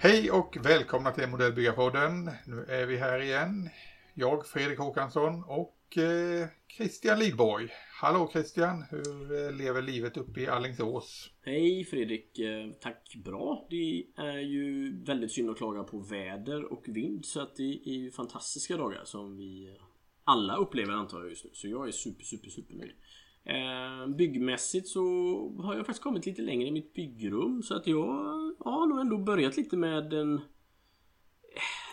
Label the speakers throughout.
Speaker 1: Hej och välkomna till Modellbyggarpodden. Nu är vi här igen. Jag, Fredrik Håkansson och eh, Christian Lidborg. Hallå Christian, hur eh, lever livet uppe i Allingsås?
Speaker 2: Hej Fredrik, eh, tack bra. Det är ju väldigt synd att klaga på väder och vind så att det är ju fantastiska dagar som vi alla upplever antar jag just nu. Så jag är super, super, super nöjd. Eh, byggmässigt så har jag faktiskt kommit lite längre i mitt byggrum så att jag har nog ändå börjat lite med en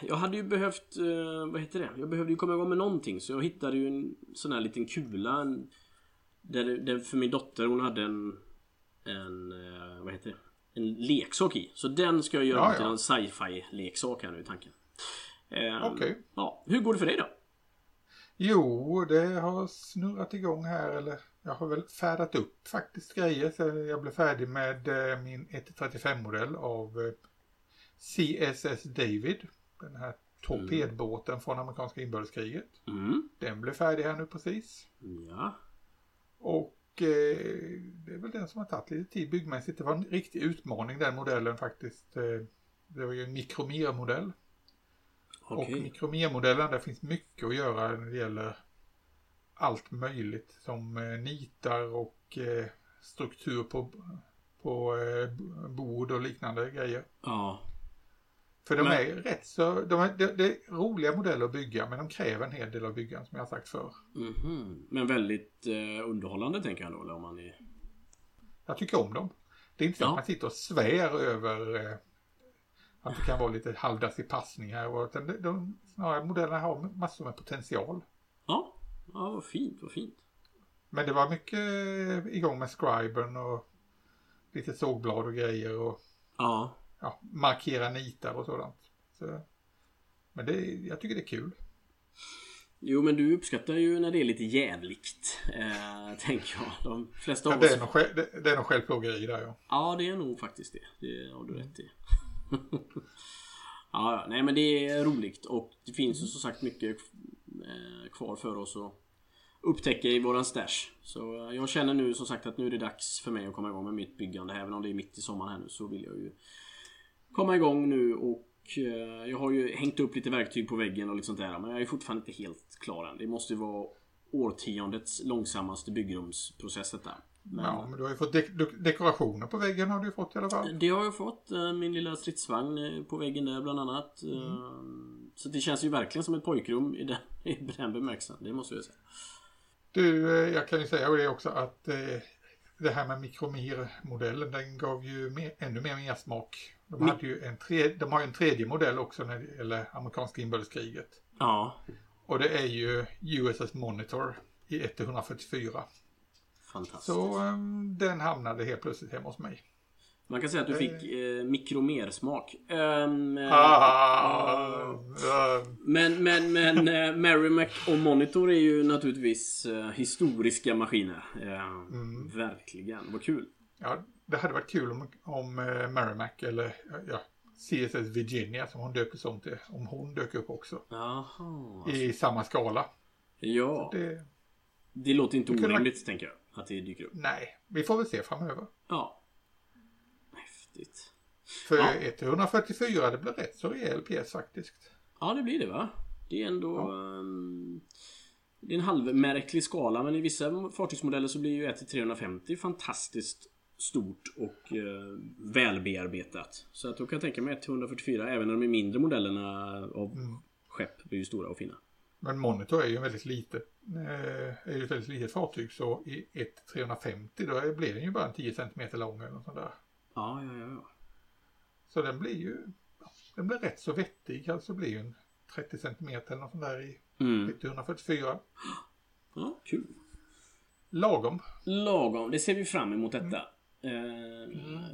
Speaker 2: jag hade ju behövt, eh, vad heter det? Jag behövde ju komma igång med någonting så jag hittade ju en sån här liten kula en, där, där för min dotter hon hade en En, eh, vad heter det? En leksak i. Så den ska jag göra
Speaker 1: Ja,
Speaker 2: till
Speaker 1: ja.
Speaker 2: en sci-fi leksak här nu i tanken. Eh,
Speaker 1: Okej.
Speaker 2: Ja, hur går det för dig då?
Speaker 1: Jo, det har snurrat igång här eller jag har väl färdat upp faktiskt grejer. Så jag blev färdig med eh, min 135-modell av CSS David. Den här torpedbåten från amerikanska inbördeskriget.
Speaker 2: Mm.
Speaker 1: Den blev färdig här nu precis.
Speaker 2: Ja.
Speaker 1: Och eh, det är väl den som har tagit lite tid byggmässigt. Det var en riktig utmaning den modellen faktiskt. Eh, det var ju en mikromirmodell.
Speaker 2: Okej.
Speaker 1: Och mikromirmodellen, där finns mycket att göra när det gäller allt möjligt. Som eh, nitar och eh, struktur på, på eh, bord och liknande grejer.
Speaker 2: Ja.
Speaker 1: För de
Speaker 2: Men-
Speaker 1: är rätt så, de är, det, det är roliga modeller att bygga men de kräver en hel del av byggaren som jag har sagt förr.
Speaker 2: Mhm. Men väldigt eh, underhållande tänker jag då, om man är...
Speaker 1: Jag tycker om dem. Det är inte så
Speaker 2: Ja.
Speaker 1: att man sitter och svär över eh, att det kan vara lite halvdassig passning här. Och, utan de, de, snarare modellerna har massor med potential.
Speaker 2: Ja. Ja, vad fint, vad fint.
Speaker 1: Men det var mycket eh, igång med scriben och lite sågblad och grejer och
Speaker 2: Ja.
Speaker 1: Ja, markera nitar och sådant. Så, men det, jag tycker det är kul.
Speaker 2: Jo men du uppskattar ju när det är lite jävligt. Eh, tänker jag. De flesta
Speaker 1: Ja,
Speaker 2: av
Speaker 1: det,
Speaker 2: oss...
Speaker 1: är nog, själv- det, det är nog självplågeri där ja.
Speaker 2: Ja det är nog faktiskt det. Det har du rätt i. ja, nej men det är roligt och det finns ju som sagt mycket eh, kvar för oss att upptäcka i våran stash. Så jag känner nu som sagt att nu är det dags för mig att komma igång med mitt byggande. Även om det är mitt i sommaren här nu så vill jag ju komma igång nu och eh, jag har ju hängt upp lite verktyg på väggen och lite sånt där. Men jag är fortfarande inte helt klar än. Det måste ju vara årtiondets långsammaste byggrumsprocess detta. Men,
Speaker 1: Ja, men du har ju fått dek- dek- dekorationer på väggen har du fått i alla fall.
Speaker 2: det har jag fått. eh, Min lilla stridsvagn eh, på väggen där bland annat. Eh, Så det känns ju verkligen som ett pojkrum i den, i den bemärkelsen. Det måste jag säga.
Speaker 1: Du, jag kan ju säga det också att det här med Micromir-modellen den gav ju mer, ännu mer smak. De, hade ju en tre, de har ju en tredje modell också när det gäller amerikanska inbördeskriget.
Speaker 2: Ja,
Speaker 1: Och det är ju USS Monitor i 144.
Speaker 2: fantastiskt.
Speaker 1: Så eh, den hamnade helt plötsligt hemma hos mig.
Speaker 2: Man kan säga att du fick eh, mikromersmak. Um,
Speaker 1: Ah, eh,
Speaker 2: Men, men, men eh, Merrimack och Monitor är ju naturligtvis eh, historiska maskiner. Eh, Verkligen, vad kul.
Speaker 1: ja, det hade varit kul om, om eh, Merrimack eller ja, CSS Virginia som hon döptes om till, om hon dök upp också.
Speaker 2: Jaha.
Speaker 1: I samma skala.
Speaker 2: Ja,
Speaker 1: Det,
Speaker 2: det låter inte
Speaker 1: Det
Speaker 2: orimligt tänker jag. Att det dyker upp.
Speaker 1: nej, vi får väl se framöver.
Speaker 2: Ja. Häftigt.
Speaker 1: För
Speaker 2: Ja.
Speaker 1: 144 det blir rätt så rejäl pjäs faktiskt.
Speaker 2: Ja, det blir det va? Det är ändå... ehm, det är en halvmärklig skala men i vissa fartygsmodeller så blir ju 1 till 350 fantastiskt stort och eh, välbearbetat. Så att då kan jag tänka mig 1 till 144 även de mindre modellerna av skepp blir ju stora och fina.
Speaker 1: Men Monitor är ju väldigt litet, eh, är ju ett väldigt litet fartyg så i 1350 då är- blir den ju bara en 10 cm lång eller något sånt där.
Speaker 2: Ja, ja, ja. ja.
Speaker 1: Så den blir ju, den blir rätt så vettig. Alltså blir ju en 30 cm eller något sånt där i
Speaker 2: Mm.
Speaker 1: 144.
Speaker 2: Ja, kul.
Speaker 1: Lagom.
Speaker 2: Lagom, det ser vi fram emot detta. Eh,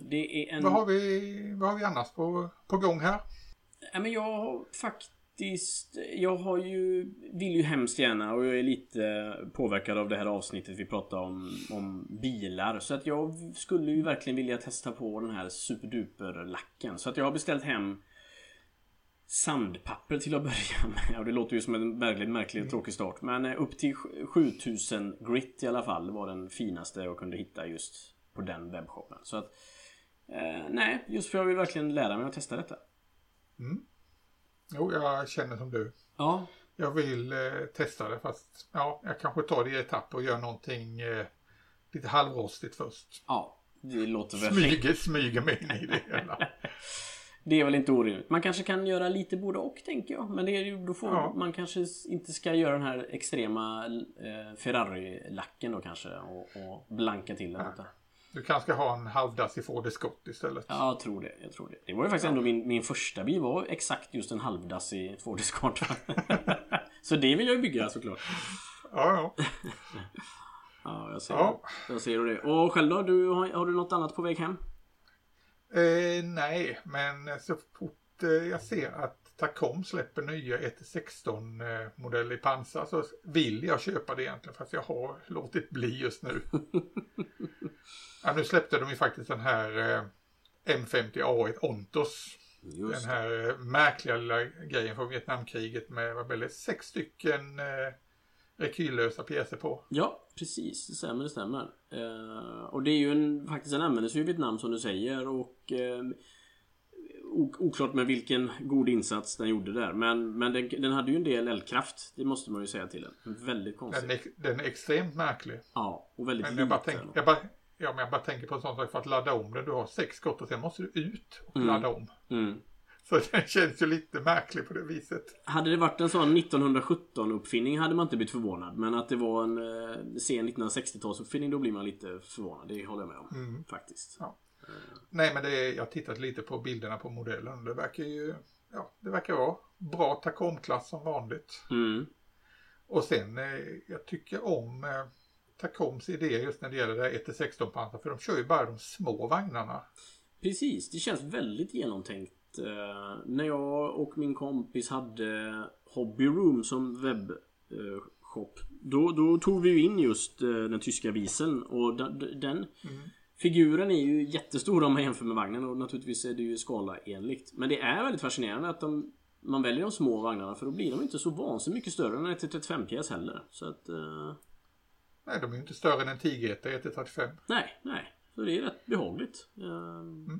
Speaker 2: Det är en...
Speaker 1: Vad har vi, vad har vi annars på, på gång här?
Speaker 2: Ja, men jag har faktiskt... Jag har ju... Vill ju hemskt gärna och jag är lite påverkad av det här avsnittet vi pratade om, om bilar. Så att jag skulle ju verkligen vilja testa på den här superduper-lacken. Så att jag har beställt hem sandpapper till att börja med. Och det låter ju som en väldigt märklig tråkig start. Men eh, upp till 7000 grit i alla fall var den finaste jag kunde hitta just på den webbshoppen. Så att eh, Nej, just för jag vill verkligen lära mig att testa detta.
Speaker 1: Mm. Jo, jag känner som du.
Speaker 2: Ja.
Speaker 1: Jag vill eh, testa det fast ja, jag kanske tar det i etapper och gör någonting eh, lite halvrostigt först.
Speaker 2: Ja, det låter väl...
Speaker 1: Smyger, smyger mig in i det hela.
Speaker 2: Det är väl inte orimligt. Man kanske kan göra lite både och tänker jag. Men det är ju, då får
Speaker 1: Ja.
Speaker 2: man kanske inte ska göra den här extrema eh, Ferrari-lacken då kanske och, och blanka till den. utan-
Speaker 1: Du kanske ska ha en halvdassig Ford Escort istället.
Speaker 2: Ja, jag tror det. Jag tror det. Det var ju faktiskt ändå min, min första bil var exakt just en halvdassig Ford Escort. Så det vill jag ju bygga såklart.
Speaker 1: Ja, ja.
Speaker 2: Ja, jag ser,
Speaker 1: Ja.
Speaker 2: jag ser det. Och själv då? Du, har, har du något annat på väg hem?
Speaker 1: Eh, nej, men så fort eh, jag ser att Tacom släpper nya 1-16 eh, modeller i pansar så vill jag köpa det egentligen fast jag har låtit bli just nu. ja, nu släppte de ju faktiskt den här eh, M50A1 Ontos.
Speaker 2: Just
Speaker 1: Den här eh, märkliga lilla grejen från Vietnamkriget med vad det, sex stycken eh, rekyllösa pjäser på.
Speaker 2: Ja, precis. Det stämmer, det stämmer. Eh, och det är ju en, faktiskt en användes ju i Vietnam som du säger och eh, Oklart med vilken god insats den gjorde där. Men, men den, den hade ju en del eldkraft. Det måste man ju säga till den. Väldigt konstigt.
Speaker 1: Den är, den är extremt märklig.
Speaker 2: Ja, och väldigt
Speaker 1: Men jag bara, tänk, jag, bara, ja, men jag bara tänker på en sån sak för att ladda om den. Du har sex skott och sen måste du ut och
Speaker 2: Mm.
Speaker 1: ladda om.
Speaker 2: Mm.
Speaker 1: Så den känns ju lite märklig på det viset.
Speaker 2: Hade det varit en sån 1917 uppfinning hade man inte blivit förvånad. Men att det var en eh, sen 1960-tals uppfinning då blir man lite förvånad. Det håller jag med om.
Speaker 1: Mm.
Speaker 2: Faktiskt.
Speaker 1: Ja. Nej men det är, jag har tittat lite på bilderna på modellen. Det verkar ju, ja det verkar vara bra Tacom-klass som vanligt.
Speaker 2: Mm.
Speaker 1: Och sen, eh, jag tycker om eh, Tacoms idé just när det gäller det här 1-16 pansar. För de kör ju bara de små vagnarna.
Speaker 2: Precis, det känns väldigt genomtänkt. Eh, när jag och min kompis hade Hobby Room som webbshop. Då, då tog vi ju in just den tyska visen och den, den Figuren är ju jättestor om man jämför med vagnen och naturligtvis är det ju skalaenligt. Men det är väldigt fascinerande att de, man väljer de små vagnarna för då blir de inte så vansinnigt mycket större än ett 35 pjäs heller. Så att... Eh,
Speaker 1: Nej, de är ju inte större än en 10 GT 1-35.
Speaker 2: nej, nej. Så det är rätt behagligt. Eh,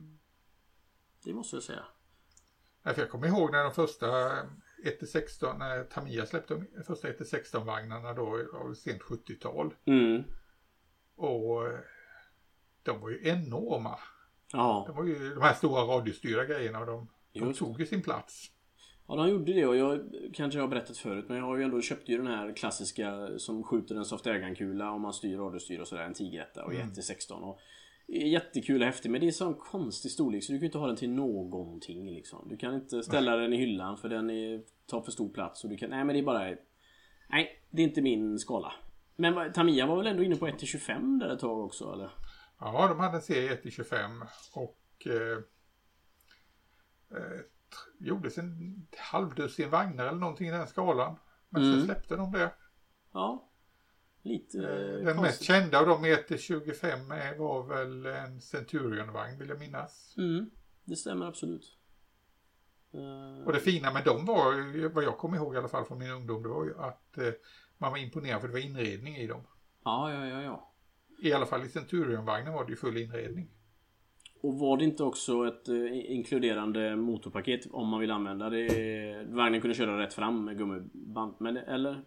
Speaker 2: Det måste jag säga.
Speaker 1: Nej, för jag kommer ihåg när de första 1-16, när Tamiya släppte de första 1-16 vagnarna då av sent 70-tal.
Speaker 2: Mm.
Speaker 1: Och eh, de var ju enorma.
Speaker 2: Ja.
Speaker 1: De var ju de här stora radiostyrda grejerna och de, de tog ju sin plats.
Speaker 2: Ja, de gjorde det och jag kanske jag har berättat förut men jag har ju ändå köpt ju den här klassiska som skjuter en soft kula om man styr radiostyr och sådär. En Tigretta och 1 till 16 och Jättekul och häftig men det är sån konstig storlek så du kan inte ha den till någonting liksom. Du kan inte ställa den i hyllan för den är, tar för stor plats och du kan... Nej men det är bara... Nej, det är inte min skala. Men Tamiya var väl ändå inne på 1 till 25 där ett tag också eller?
Speaker 1: Ja, de hade en serie 1-25 och eh, eh, gjordes en halvdussin vagnar eller någonting i den skalan. Men
Speaker 2: Mm.
Speaker 1: sen släppte de det.
Speaker 2: Ja. Lite eh,
Speaker 1: Den mest
Speaker 2: konstigt.
Speaker 1: kända av de 1-25 är- var väl en Centurion-vagn vill jag minnas.
Speaker 2: Mm, det stämmer absolut. Eh,
Speaker 1: Och det fina med dem var, vad jag kommer ihåg i alla fall från min ungdom, det var ju att eh, man var imponerad för det var inredning i dem.
Speaker 2: Ja, ja, ja, ja.
Speaker 1: I alla fall i Centurion-vagnen var det ju full inredning.
Speaker 2: Och var det inte också ett eh, inkluderande motorpaket om man vill använda det? Vagnen kunde köra rätt fram med gummiband, men eller?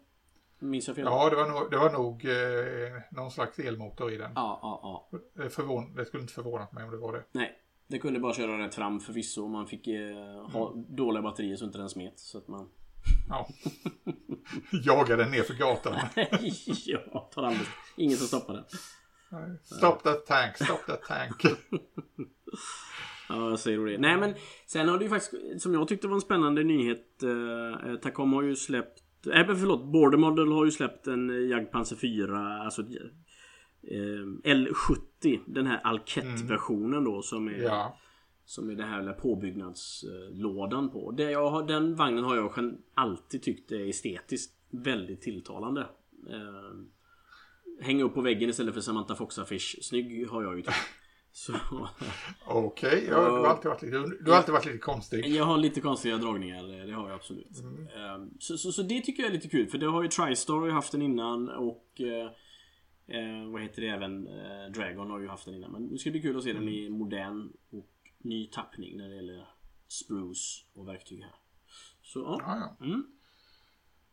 Speaker 2: Minns jag fel?
Speaker 1: Ja, det var nog, det var nog eh, någon slags elmotor i den.
Speaker 2: ja, ja, ja.
Speaker 1: Det, förvån, det skulle inte förvånat mig om det var det.
Speaker 2: Nej. Det kunde bara köra rätt fram förvisso. Man fick eh, ha dåliga batterier så inte den smet. Så att man...
Speaker 1: Ja. Jagade den ner för gatan.
Speaker 2: ja, tar alldeles. Ingen som stoppar den.
Speaker 1: Stop that tank, stop that tank.
Speaker 2: Ja, jag säger det. Nej men sen har det ju faktiskt, som jag tyckte var en spännande nyhet. Eh, Tacom har ju släppt, äh, men förlåt, Border Model har ju släppt en eh, Jagdpanzer 4, alltså eh, L70. Den här Alket-versionen då som är,
Speaker 1: Ja.
Speaker 2: som är den här påbyggnadslådan på. Det jag har, den vagnen har jag alltid tyckt är estetiskt väldigt tilltalande. Eh, hänga upp på väggen istället för Samantha Fox-affisch. Snygg har jag ju tyckt.
Speaker 1: Okej, okay, ja, du, har alltid varit lite, du har alltid varit lite konstig.
Speaker 2: Jag har lite konstiga dragningar, det har jag absolut. Mm. Ehm, så, så, så, det tycker jag är lite kul, för det har ju Tristar haft den innan och eh, eh, vad heter det även eh, Dragon har ju haft den innan. Men det ska bli kul att se den i modern och ny tappning när det gäller spruce och verktyg här. Så ja.
Speaker 1: ja, ja. Mm.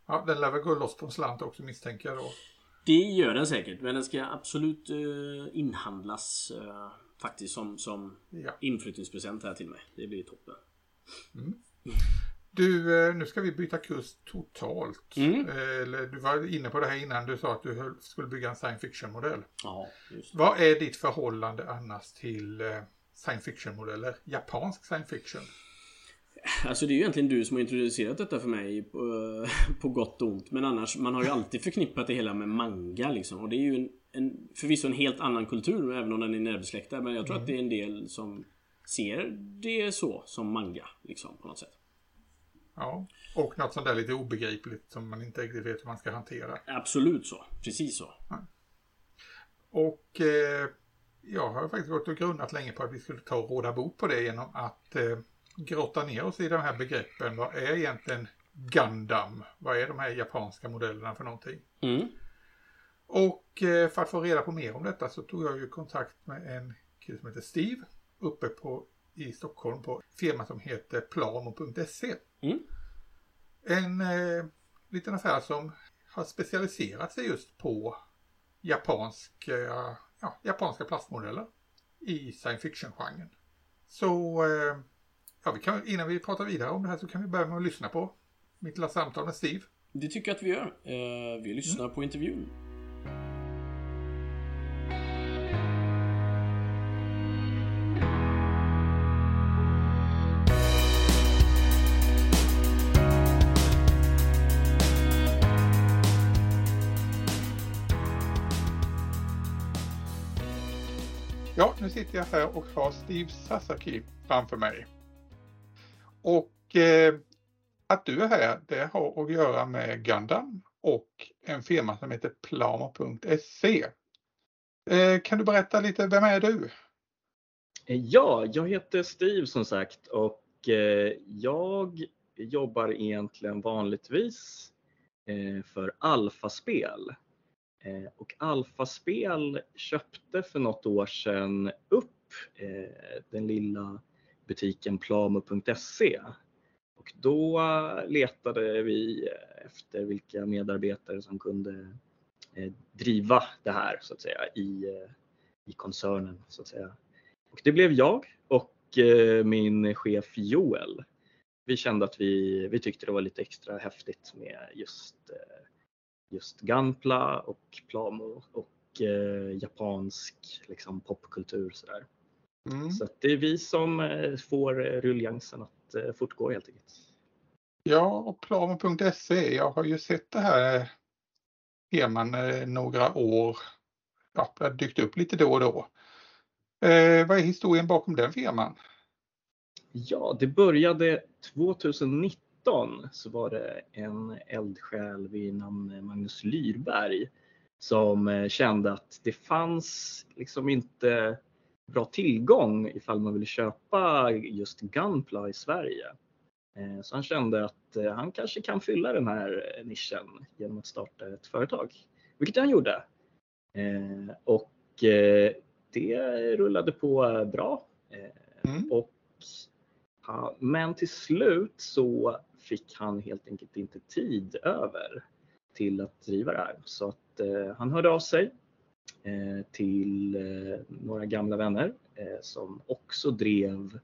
Speaker 1: ja den lär väl gå loss på en slant också misstänker jag då.
Speaker 2: Det gör den säkert, men den ska absolut uh, inhandlas uh, faktiskt som, som ja. inflyttningspresent här till mig. Det blir toppen.
Speaker 1: Mm. Du, eh, nu ska vi byta kurs totalt. Mm. Eller, du var inne på det här innan du sa att du skulle bygga en science fiction-modell.
Speaker 2: Ja, just
Speaker 1: Vad är ditt förhållande annars till science fiction-modeller? Japansk science fiction?
Speaker 2: Alltså det är ju egentligen du som har introducerat detta för mig på, på gott och ont. Men annars, man har ju alltid förknippat det hela med manga liksom. Och det är ju en, en, förvisso en helt annan kultur, även om den är närbesläktad. Men jag tror mm. att det är en del som ser det så, som manga, liksom, på något sätt.
Speaker 1: Ja, och något sånt där lite obegripligt som man inte riktigt vet hur man ska hantera.
Speaker 2: Absolut så, precis så. Ja.
Speaker 1: Och eh, jag har faktiskt gått och grunnat länge på att vi skulle ta och råda bot på det genom att eh, grotta ner oss i de här begreppen. Vad är egentligen Gundam? Vad är de här japanska modellerna för någonting?
Speaker 2: Mm.
Speaker 1: Och eh, för att få reda på mer om detta så tog jag ju kontakt med en kille som heter Steve uppe på, i Stockholm på firma som heter plamo.se.
Speaker 2: Mm.
Speaker 1: En eh, liten affär som har specialiserat sig just på japanska, ja, japanska plastmodeller i science fiction-genren. Så eh, ja, vi kan, innan vi pratar vidare om det här så kan vi börja med att lyssna på mitt lilla samtal med Steve.
Speaker 2: Det tycker jag att vi gör. Eh, vi lyssnar mm. på intervjun.
Speaker 1: Ja, nu sitter jag här och har Steve Sasaki framför mig. Och eh, att du är här, det har att göra med Gundam och en firma som heter plama.se. Eh, kan du berätta lite, vem är du?
Speaker 3: Eh, ja, jag heter Steve som sagt och eh, jag jobbar egentligen vanligtvis eh, för Alfaspel. Eh, och Alfaspel köpte för något år sedan upp eh, den lilla butiken plamo.se. Och då eh, letade vi efter vilka medarbetare som kunde eh, driva det här så att säga i, eh, i koncernen. Så att säga. Och det blev jag och min chef Joel. Vi kände att vi, vi tyckte det var lite extra häftigt med just, just Gunpla och Plamo och japansk liksom, popkultur. Så där. Mm. Så det är vi som eh, får eh, rulliansen att eh, fortgå helt enkelt.
Speaker 1: Ja, och plamo.se, jag har ju sett det här teman några år. Ja, det har dykt upp lite då och då. Eh, vad är historien bakom den firman?
Speaker 3: Ja, det började 2019 så var det en eldsjäl vid namn Magnus Lyrberg som kände att det fanns liksom inte bra tillgång ifall man vill köpa just Gunpla i Sverige. Eh, så han kände att eh, han kanske kan fylla den här eh, nischen genom att starta ett företag, vilket han gjorde. Och det rullade på bra. Mm. Och, men till slut så fick han helt enkelt inte tid över till att driva det här. Så att han hörde av sig Eh, till eh, några gamla vänner eh, som också drev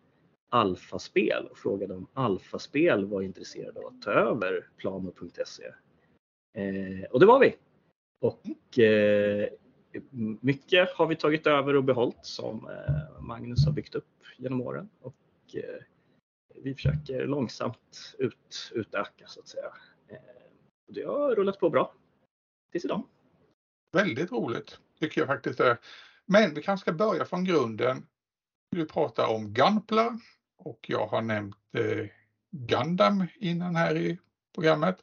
Speaker 3: Alfaspel och frågade om Alfaspel var intresserade av att ta över plano.se. Och det var vi. Och mycket har vi tagit över och behållit som Magnus har byggt upp genom åren. Och vi försöker långsamt ut, utöka så att säga. Det har rullat på bra tills idag.
Speaker 1: Väldigt roligt tycker jag faktiskt är. Men vi kanske ska börja från grunden. Du pratar om Gunpla och jag har nämnt eh, Gundam innan här i programmet.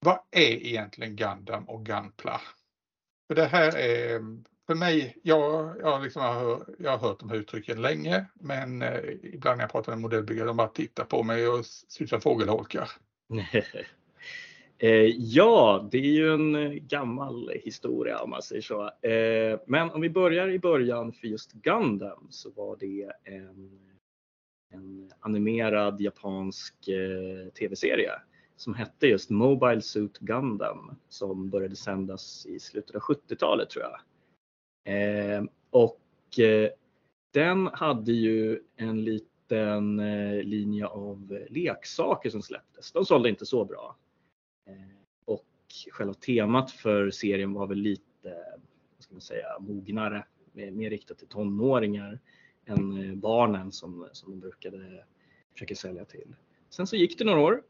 Speaker 1: Vad är egentligen Gundam och Gunpla? För det här är för mig, jag, jag, liksom har, jag har hört de här uttrycken länge, men eh, ibland när jag pratar med modellbyggare, de bara tittar på mig och ser ut som fågelholkar.
Speaker 3: Eh, ja, det är ju en eh, gammal historia om man säger så. Eh, men om vi börjar i början för just Gundam så var det en, en animerad japansk eh, tv-serie som hette just Mobile Suit Gundam som började sändas i slutet av 70-talet tror jag. Eh, och eh, den hade ju en liten linje av leksaker som släpptes. De sålde inte så bra. Och själva temat för serien var väl lite, vad ska man säga, mognare, mer riktat till tonåringar än barnen som, som de brukade försöka sälja till. Sen så gick det några år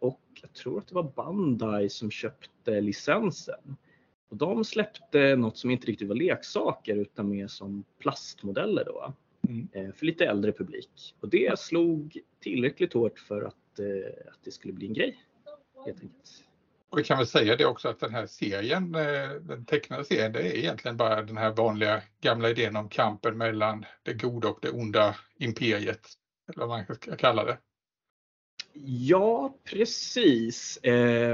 Speaker 3: och jag tror att det var Bandai som köpte licensen. Och de släppte något som inte riktigt var leksaker utan mer som plastmodeller då. Mm. För lite äldre publik. Och det slog tillräckligt hårt för att, att det skulle bli en grej. Helt enkelt.
Speaker 1: Och vi kan väl säga det också att den här serien, den tecknade serien, det är egentligen bara den här vanliga gamla idén om kampen mellan det goda och det onda imperiet. Eller vad man ska kalla det.
Speaker 3: Ja, precis.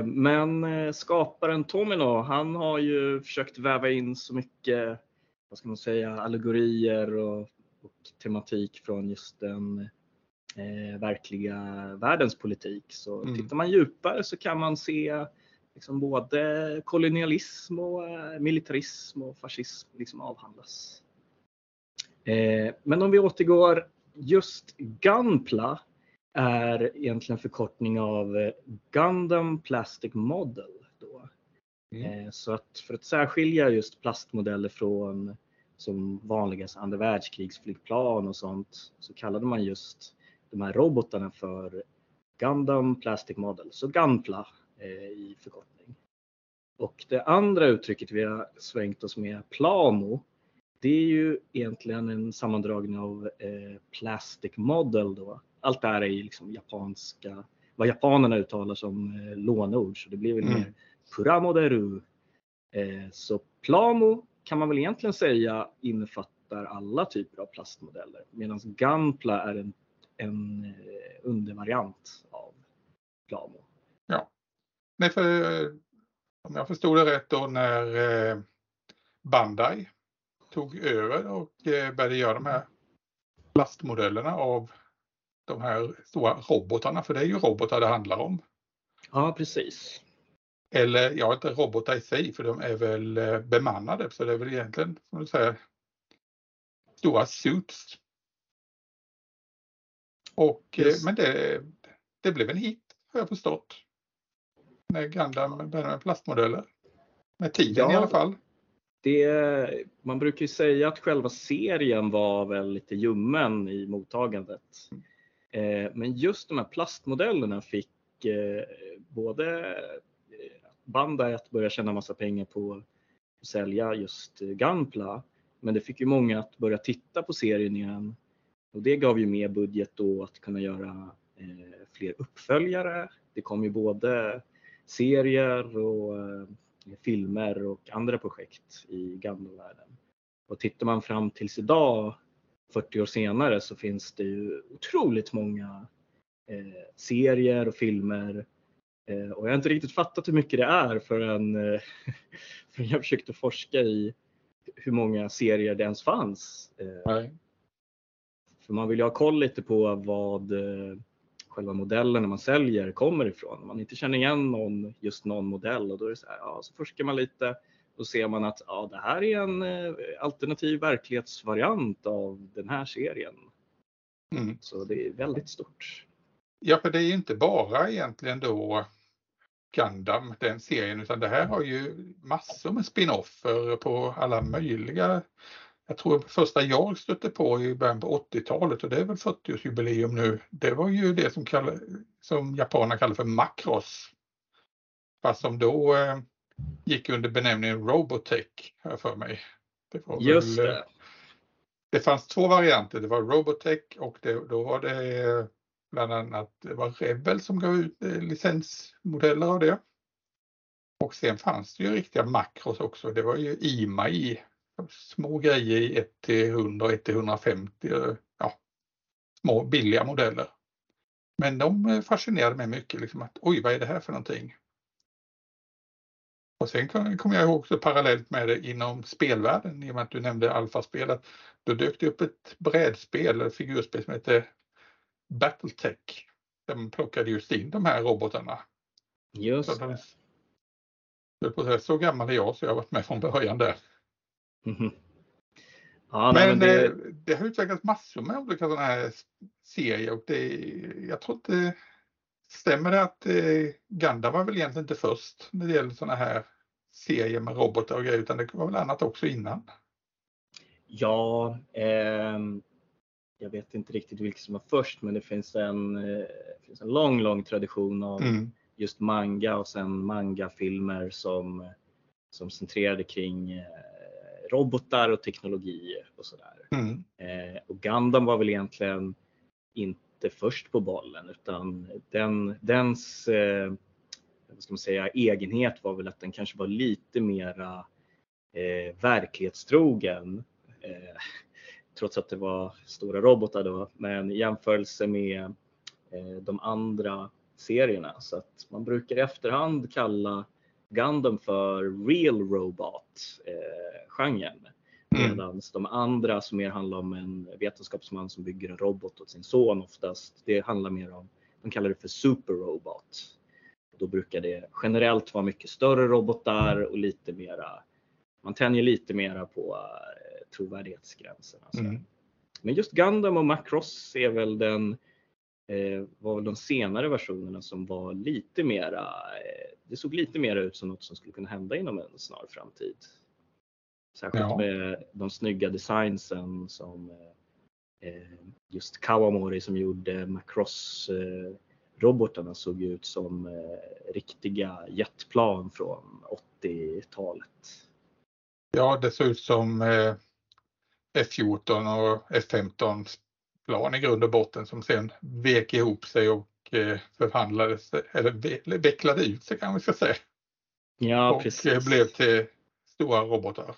Speaker 3: Men skaparen Tomino, han har ju försökt väva in så mycket, vad ska man säga, allegorier och, och tematik från just den eh, verkliga världens politik. Så mm. tittar man djupare så kan man se liksom både kolonialism och militarism och fascism liksom avhandlas. Eh, men om vi återgår, just Gunpla är egentligen förkortning av Gundam Plastic Model. Då. Mm. Eh, så att för att särskilja just plastmodeller från som vanligast andra världskrigsflygplan och sånt så kallade man just de här robotarna för Gundam Plastic Model, så Gunpla eh, i förkortning. Och det andra uttrycket vi har svängt oss med, Plamo, det är ju egentligen en sammandragning av eh, Plastic Model då. Allt det här är liksom japanska, vad japanerna uttalar som eh, lånord, så det blir väl mm. mer Puramoderu. Eh, så Plamo kan man väl egentligen säga innefattar alla typer av plastmodeller medan Gunpla är en en eh, undervariant av Plamo.
Speaker 1: Ja. Nej, för eh, om jag förstod det rätt då när eh, Bandai tog över och började göra de här plastmodellerna av de här stora robotarna, för det är ju robotar det handlar om.
Speaker 3: Ja, precis.
Speaker 1: Eller ja, inte robotar i sig, för de är väl bemannade, så det är väl egentligen, som du säger, stora suits och, eh, men det, det blev en hit har jag förstått. När Gundam började med plastmodeller. Med tiden ja, i alla fall.
Speaker 3: Det, man brukar ju säga att själva serien var väl lite ljummen i mottagandet. Mm. Eh, men just de här plastmodellerna fick eh, både Bandai att börja tjäna massa pengar på att sälja just Gunpla. Men det fick ju många att börja titta på serien igen och det gav ju mer budget då att kunna göra eh, fler uppföljare. Det kom ju både serier och eh, filmer och andra projekt i gamla världen. Och tittar man fram tills idag, 40 år senare, så finns det ju otroligt många eh, serier och filmer. Eh, och jag har inte riktigt fattat hur mycket det är förrän, eh, förrän jag försökte forska i hur många serier det ens fanns. Eh, Nej. För man vill ju ha koll lite på vad eh, själva modellerna man säljer kommer ifrån. Om man inte känner igen någon, just någon modell och då är det så här, ja, så forskar man lite och ser man att ja, det här är en eh, alternativ verklighetsvariant av den här serien. Mm. Så det är väldigt stort.
Speaker 1: Ja, för det är ju inte bara egentligen då Gundam, den serien, utan det här har ju massor med spin-offer på alla möjliga jag tror första jag stötte på i början på 80-talet och det är väl 40-årsjubileum nu. Det var ju det som, kall, som japanerna kallar för makros. Fast som då eh, gick under benämningen Robotech här för mig.
Speaker 3: Det Just väl, det. Eh,
Speaker 1: det fanns två varianter. Det var Robotech och det, då var det bland annat det var Rebel som gav ut eh, licensmodeller av det. Och sen fanns det ju riktiga makros också. Det var ju IMAI små grejer i 1 till 100 och 1 till 150. Ja, små billiga modeller. Men de fascinerade mig mycket. Liksom att, Oj, vad är det här för någonting? Och sen kommer jag ihåg också parallellt med det inom spelvärlden, i och med att du nämnde alfaspelet. Då dök det upp ett brädspel, ett figurspel som heter Battletech. Man plockade just in de här robotarna.
Speaker 3: Just
Speaker 1: det. Så gammal är jag så jag har varit med från början där. Mm ja, men, men det... Eh, det... har utvecklats massor med olika sådana här serier och det, jag tror inte Stämmer det att eh, Gundam var väl egentligen inte först när det gäller sådana här serier med robotar och grejer utan det var väl annat också innan?
Speaker 3: Ja, eh, jag vet inte riktigt vilket som var först men det finns en, eh, finns en lång, lång tradition av mm. just manga och sen mangafilmer som, som centrerade kring eh, robotar och teknologi och sådär. Mm. Eh, och Gundam var väl egentligen inte först på bollen utan den, dens eh, vad ska man säga, egenhet var väl att den kanske var lite mera eh, verklighetstrogen. Eh, trots att det var stora robotar då, men i jämförelse med eh, de andra serierna. Så att man brukar i efterhand kalla Gundam för Real Robot-genren. Eh, Mm. Medan de andra som mer handlar om en vetenskapsman som bygger en robot åt sin son oftast, det handlar mer om, de kallar det för super robot. Då brukar det generellt vara mycket större robotar och lite mera, man tänjer lite mera på eh, trovärdighetsgränserna. Mm. Men just Gundam och Macross är väl den, var väl de senare versionerna som var lite mera, eh, det såg lite mer ut som något som skulle kunna hända inom en snar framtid. Särskilt ja. med de snygga designsen som eh, just Kawamori som gjorde Macross eh, robotarna såg ut som eh, riktiga jetplan från 80-talet.
Speaker 1: Ja, det såg ut som F14 och F15 plan i grund och botten som sen vek ihop sig och förhandlades eller vecklade ut sig kan man ska säga.
Speaker 3: Ja,
Speaker 1: och
Speaker 3: precis.
Speaker 1: blev till stora robotar.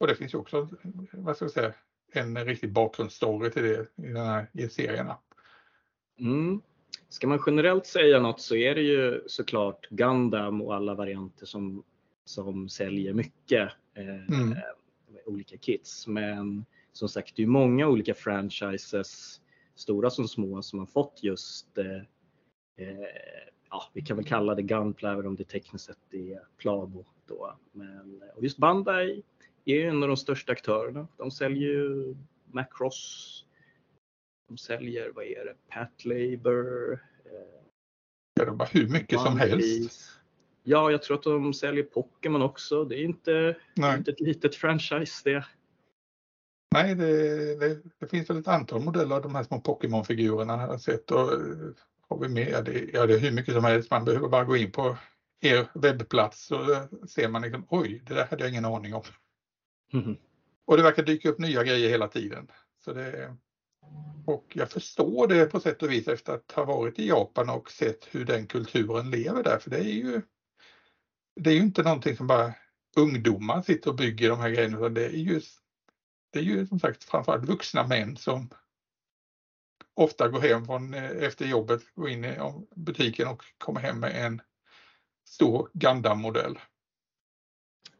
Speaker 1: Och det finns ju också, vad ska jag säga, en riktig bakgrundsstory till det i den här i serierna.
Speaker 3: Mm. Ska man generellt säga något så är det ju såklart Gundam och alla varianter som, som säljer mycket eh, mm. olika kits. Men som sagt, det är många olika franchises, stora som små, som har fått just eh, eh, ja, vi kan väl kalla det Gunpla även om det tekniskt sett är Plabo. Då. Men, och just Bandai är en av de största aktörerna. De säljer ju Macross. De säljer, vad är det, Pat Labor.
Speaker 1: Eh, ja, de har hur mycket som helst.
Speaker 3: Ja, jag tror att de säljer Pokémon också. Det är inte, inte ett litet franchise det.
Speaker 1: Nej, det, det, det, finns väl ett antal modeller av de här små Pokémon-figurerna har jag sett. Och eh, har vi med, det, ja, det är hur mycket som helst. Man behöver bara gå in på er webbplats så ser man liksom, oj, det där hade jag ingen aning om. Mm. Och det verkar dyka upp nya grejer hela tiden. Så det, och jag förstår det på sätt och vis efter att ha varit i Japan och sett hur den kulturen lever där. För det är ju, det är ju inte någonting som bara ungdomar sitter och bygger de här grejerna. Utan det är ju, det är ju som sagt framförallt vuxna män som ofta går hem från, eh, efter jobbet, går in i butiken och kommer hem med en stor Gundam-modell.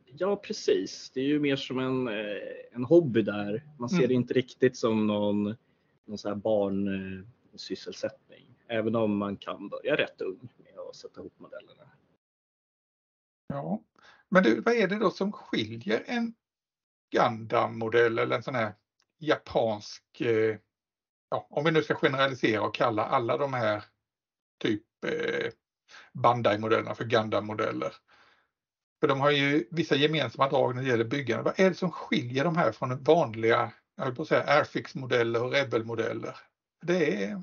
Speaker 3: Ja precis, det är ju mer som en, eh, en hobby där. Man ser mm. det inte riktigt som någon, någon så här barnsysselsättning. Även om man kan börja rätt ung med att sätta ihop modellerna.
Speaker 1: Ja, men du, vad är det då som skiljer en Gundam-modell eller en sån här japansk, eh, ja, om vi nu ska generalisera och kalla alla de här typ eh, Bandai-modellerna för Gundam-modeller. För de har ju vissa gemensamma drag när det gäller byggande. Vad är det som skiljer de här från vanliga, jag vill på säga Airfix-modeller och Rebel-modeller? Det är,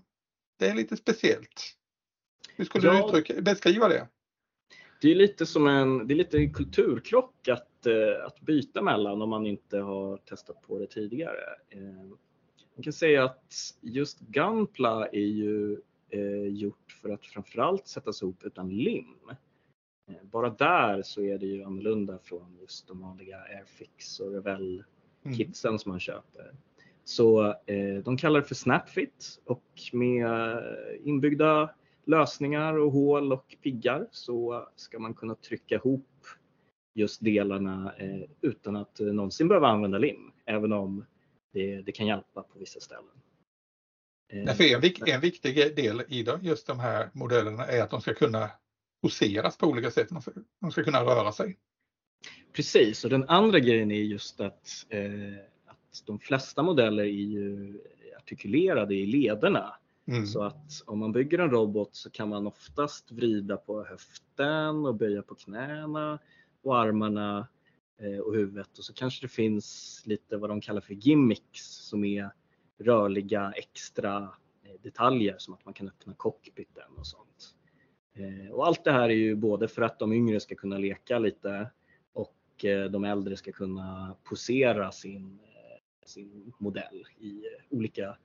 Speaker 1: det är lite speciellt. Hur skulle ja, du uttrycka, beskriva det?
Speaker 3: Det är lite som en, det är lite en kulturkrock att, eh, att byta mellan om man inte har testat på det tidigare. Eh, man kan säga att just Gunpla är ju eh, gjort för att framförallt sättas ihop utan lim. Bara där så är det ju annorlunda från just de vanliga Airfix och Revell
Speaker 1: Mm.
Speaker 3: som man köper. Så eh, de kallar det för Snapfit och med inbyggda lösningar och hål och piggar så ska man kunna trycka ihop just delarna eh, utan att eh, någonsin behöva använda lim, även om det, det kan hjälpa på vissa ställen. Eh,
Speaker 1: Därför en, vik- en viktig del i de, just de här modellerna är att de ska kunna poseras på olika sätt. De ska, de ska kunna röra sig.
Speaker 3: Precis, och den andra grejen är just att, eh, att de flesta modeller är ju artikulerade i lederna.
Speaker 1: Mm.
Speaker 3: Så att om man bygger en robot så kan man oftast vrida på höften och böja på knäna och armarna eh, och huvudet och så kanske det finns lite vad de kallar för gimmicks som är rörliga extra eh, detaljer som att man kan öppna cockpiten och sånt. Eh, Och allt det här är ju både för att de yngre ska kunna leka lite och de äldre ska kunna posera sin, sin modell i olika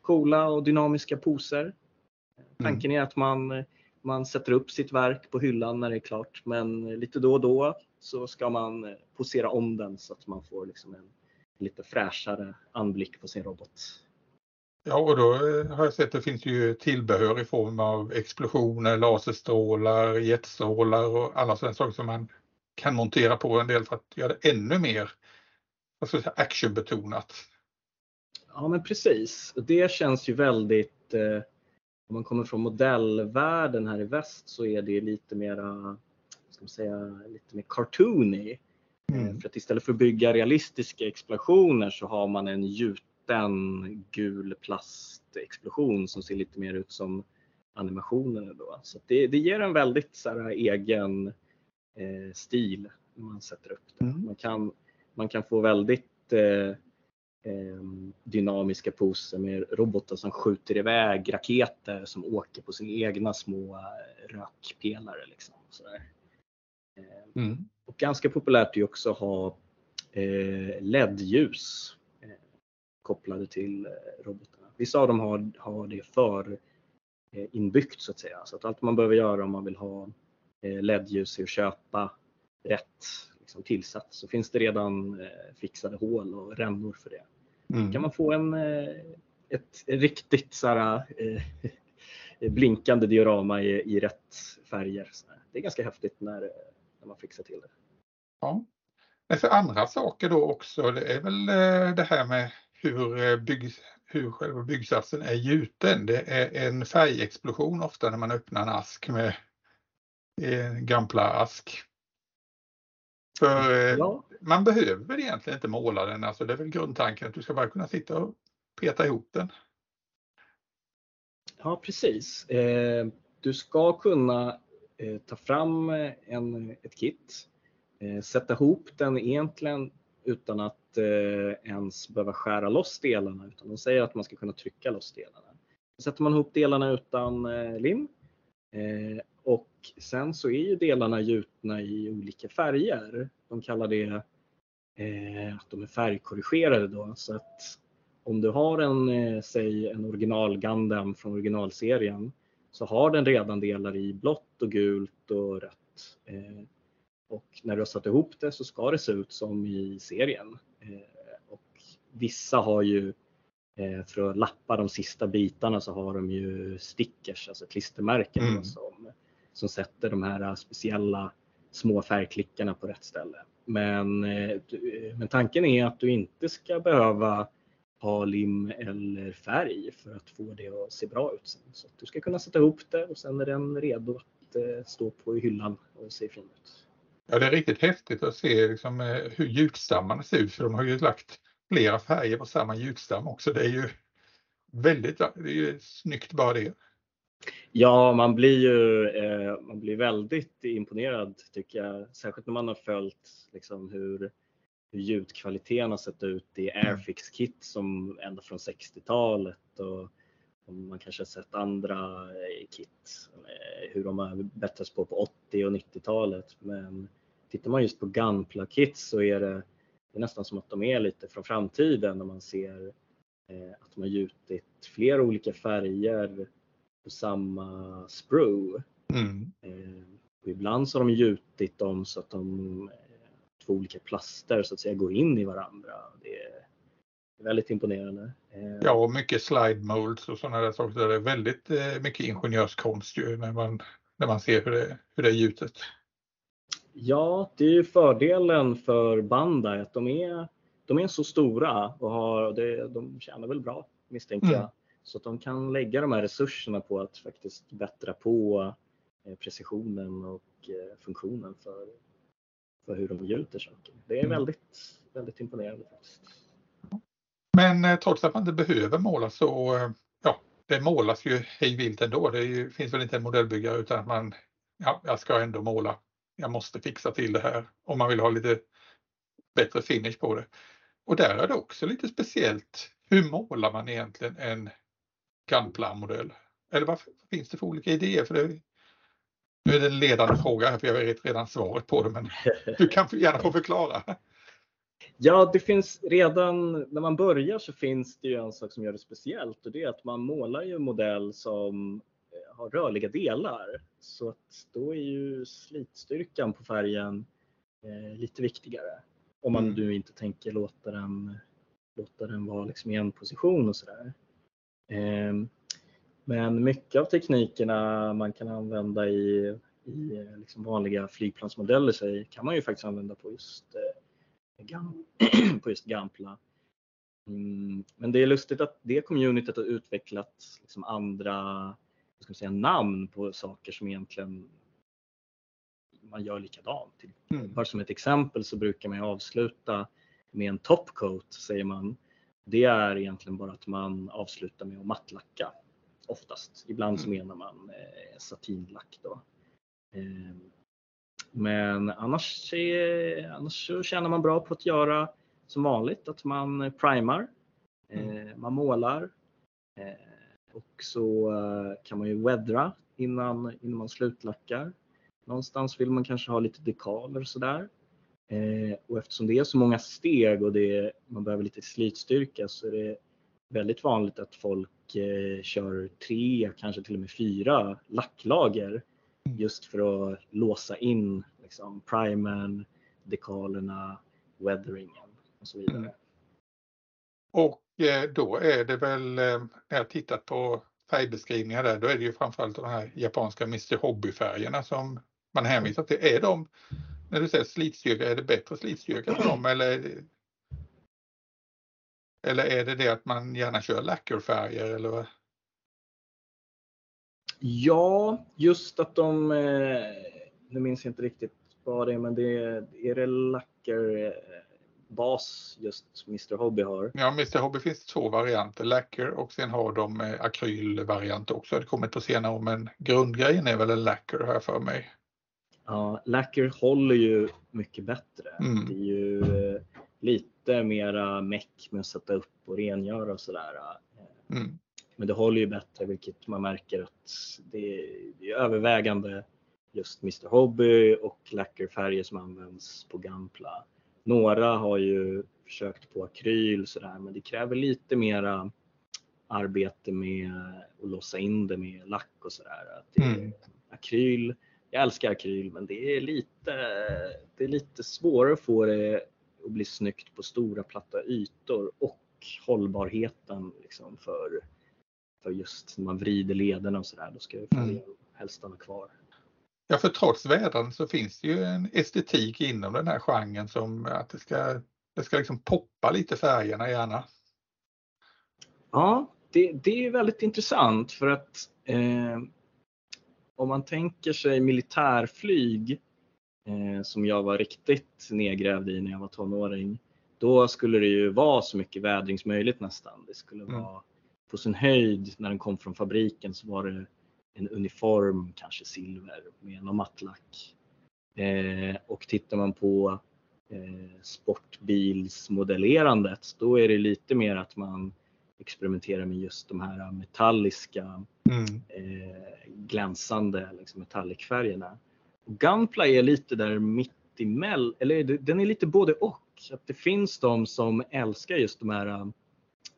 Speaker 3: coola och dynamiska poser. Tanken är att man, man sätter upp sitt verk på hyllan när det är klart men lite då och då så ska man eh, posera om den så att man får liksom en lite fräschare anblick på sin robot.
Speaker 1: Ja, och då eh, har jag sett att det finns ju tillbehör i form av explosioner, laserstrålar, jetstrålar och alla sådana saker som man kan montera på en del för att göra det ännu mer säga, actionbetonat.
Speaker 3: Ja men precis. Det känns ju väldigt, eh, om man kommer från modellvärlden här i väst så är det lite mera, ska man säga, lite mer cartoony.
Speaker 1: Mm.
Speaker 3: För att istället för att bygga realistiska explosioner så har man en gjuten gul plastexplosion som ser lite mer ut som animationerna då. Så det, det ger en väldigt så här, egen eh, stil när man sätter upp det.
Speaker 1: Mm.
Speaker 3: Man, kan, man kan få väldigt eh, eh, dynamiska poser med robotar som skjuter iväg raketer som åker på sina egna små eh, rökpelare. Liksom, sådär. Eh,
Speaker 1: Mm.
Speaker 3: och ganska populärt är också att ha eh, LED-ljus eh, kopplade till robotarna. Vissa av dem har, har det för inbyggt så att säga. Så att allt man behöver göra om man vill ha LED-ljus är att köpa rätt liksom, tillsats. Så finns det redan eh, fixade hål och rännor för det.
Speaker 1: Mm.
Speaker 3: kan man få en, eh, ett riktigt så här, eh, blinkande diorama i, i rätt färger. Det är ganska häftigt när, när man fixar till det.
Speaker 1: Ja. Men för andra saker då också, det är väl det här med hur, bygg, hur själva byggsatsen är gjuten. Det är en färgexplosion ofta när man öppnar en ask med en Gampla-ask. För eh,
Speaker 3: Ja,
Speaker 1: man behöver egentligen inte måla den, alltså det är väl grundtanken att du ska bara kunna sitta och peta ihop den.
Speaker 3: ja precis. Eh, du ska kunna eh, ta fram en, ett kit, sätta ihop den egentligen utan att ens behöva skära loss delarna. Utan de säger att man ska kunna trycka loss delarna. Sätter man ihop delarna utan lim och sen så är ju delarna gjutna i olika färger. De kallar det eh, att de är färgkorrigerade då. Så att om du har en, eh, säg en original Gundam från originalserien så har den redan delar i blått och gult och rött. Eh, och när du har satt ihop det så ska det se ut som i serien. Eh, och vissa har ju eh, för att lappa de sista bitarna så har de ju stickers, alltså klistermärken
Speaker 1: Mm.
Speaker 3: som, som sätter de här äh, speciella små färgklickarna på rätt ställe. Men, äh, men tanken är att du inte ska behöva ha lim eller färg för att få det att se bra ut. Sen. Så att du ska kunna sätta ihop det och sen är den redo att äh, stå på i hyllan och se fin ut.
Speaker 1: Ja, det är riktigt häftigt att se liksom, hur gjutstammarna ser ut för de har ju lagt flera färger på samma gjutstam också. Det är ju väldigt, det är ju snyggt bara det.
Speaker 3: Ja, man blir ju eh, man blir väldigt imponerad tycker jag. Särskilt när man har följt liksom, hur, hur ljudkvaliteten har sett ut i Airfix-kit som ända från 60-talet. Och, och man kanske har sett andra eh, kit, eh, hur de har bättrats på på 80 och 90-talet. Men tittar man just på Gunpla-kit så är det, det är nästan som att de är lite från framtiden när man ser eh, att de har gjutit flera olika färger på samma sprue.
Speaker 1: Mm.
Speaker 3: Eh, ibland så har de gjutit dem så att de två olika plaster så att säga går in i varandra. Det är väldigt imponerande.
Speaker 1: Ja, och mycket slide molds och sådana där saker. Det är väldigt mycket ingenjörskonst ju när man, när man ser hur det, hur det är gjutet.
Speaker 3: Ja, det är ju fördelen för Bandai att de är, de är så stora och har, det, de tjänar väl bra misstänker jag. Mm. Så att de kan lägga de här resurserna på att faktiskt bättra på eh, precisionen och eh, funktionen för, för hur de gjuter saker. Det är mm. väldigt, väldigt imponerande faktiskt.
Speaker 1: Men eh, trots att man inte behöver måla så, ja, det målas ju hej vilt ändå. Det ju, finns väl inte en modellbyggare utan att man, ja, jag ska ändå måla. Jag måste fixa till det här om man vill ha lite bättre finish på det. Och där är det också lite speciellt. Hur målar man egentligen en Gunpla-modell? Eller vad finns det för olika idéer? För det, nu är det en ledande fråga här för jag vet redan svaret på det men du kan gärna få förklara.
Speaker 3: Ja, det finns redan när man börjar så finns det ju en sak som gör det speciellt och det är att man målar ju en modell som eh, har rörliga delar. Så att då är ju slitstyrkan på färgen eh, lite viktigare. Om man mm. nu inte tänker låta den, låta den vara liksom i en position och sådär. Ehm, men mycket av teknikerna man kan använda i, i liksom vanliga flygplansmodeller så kan man ju faktiskt använda på just, eh, på just Gampla. Mm, men det är lustigt att det communityt har utvecklat liksom andra ska säga, namn på saker som egentligen man gör likadant. Mm. Bara som ett exempel så brukar man avsluta med en topcoat säger man. Det är egentligen bara att man avslutar med att mattlacka oftast. Ibland så mm. menar man eh, satinlack då. Eh, men annars, eh, annars så tjänar man bra på att göra som vanligt, att man primar, eh, mm. man målar eh, och så eh, kan man ju weathra innan, innan man slutlackar. Någonstans vill man kanske ha lite dekaler och sådär. Eh, och eftersom det är så många steg och det, man behöver lite slitstyrka så är det väldigt vanligt att folk eh, kör tre, kanske till och med fyra lacklager just för att låsa in liksom, primern, dekalerna, weatheringen och så vidare. Mm.
Speaker 1: Och eh, då är det väl, eh, när jag tittat på färgbeskrivningar där, då är det ju framförallt de här japanska Mr Hobby-färgerna som man hänvisar till. Är de, när du säger slitstyrka, är det bättre slitstyrka för dem eller, eller är det det att man gärna kör lacquerfärger eller?
Speaker 3: Ja, just att de, eh, nu minns jag inte riktigt vad det är, men det är, är det lacquer eh, bas just Mr Hobby har?
Speaker 1: Ja, Mr Hobby finns två varianter, lacquer och sen har de eh, akrylvariant också. Det kommer på senare men grundgrejen är väl en lacquer här för mig.
Speaker 3: Ja, Lacquer håller ju mycket bättre. Mm. Det är ju eh, lite mera meck med att sätta upp och rengöra och sådär. Eh. Mm. Men det håller ju bättre vilket man märker att det är, övervägande just Mr Hobby och lacquerfärger som används på Gampla. Några har ju försökt på akryl sådär men det kräver lite mera arbete med att låsa in det med lack och sådär. Mm. Akryl jag älskar akryl men det är lite, det är lite svårare att få det att bli snyggt på stora platta ytor och hållbarheten liksom för, för just när man vrider lederna och sådär. Då ska färgen mm. helst stanna kvar.
Speaker 1: Ja, för trots vädran så finns det ju en estetik inom den här genren som att det ska, det ska liksom poppa lite färgerna gärna.
Speaker 3: Ja, det, det är väldigt intressant för att eh, om man tänker sig militärflyg eh, som jag var riktigt nedgrävd i när jag var tonåring. Då skulle det ju vara så mycket vädring som möjligt nästan. Det skulle mm. vara på sin höjd när den kom från fabriken så var det en uniform, kanske silver med någon mattlack. Eh, och tittar man på eh, sportbilsmodellerandet då är det lite mer att man experimenterar med just de här metalliska mm. eh, glänsande liksom, metallicfärgerna. Gunpla är lite där mitt emellan, eller den är lite både och. Att det finns de som älskar just de här,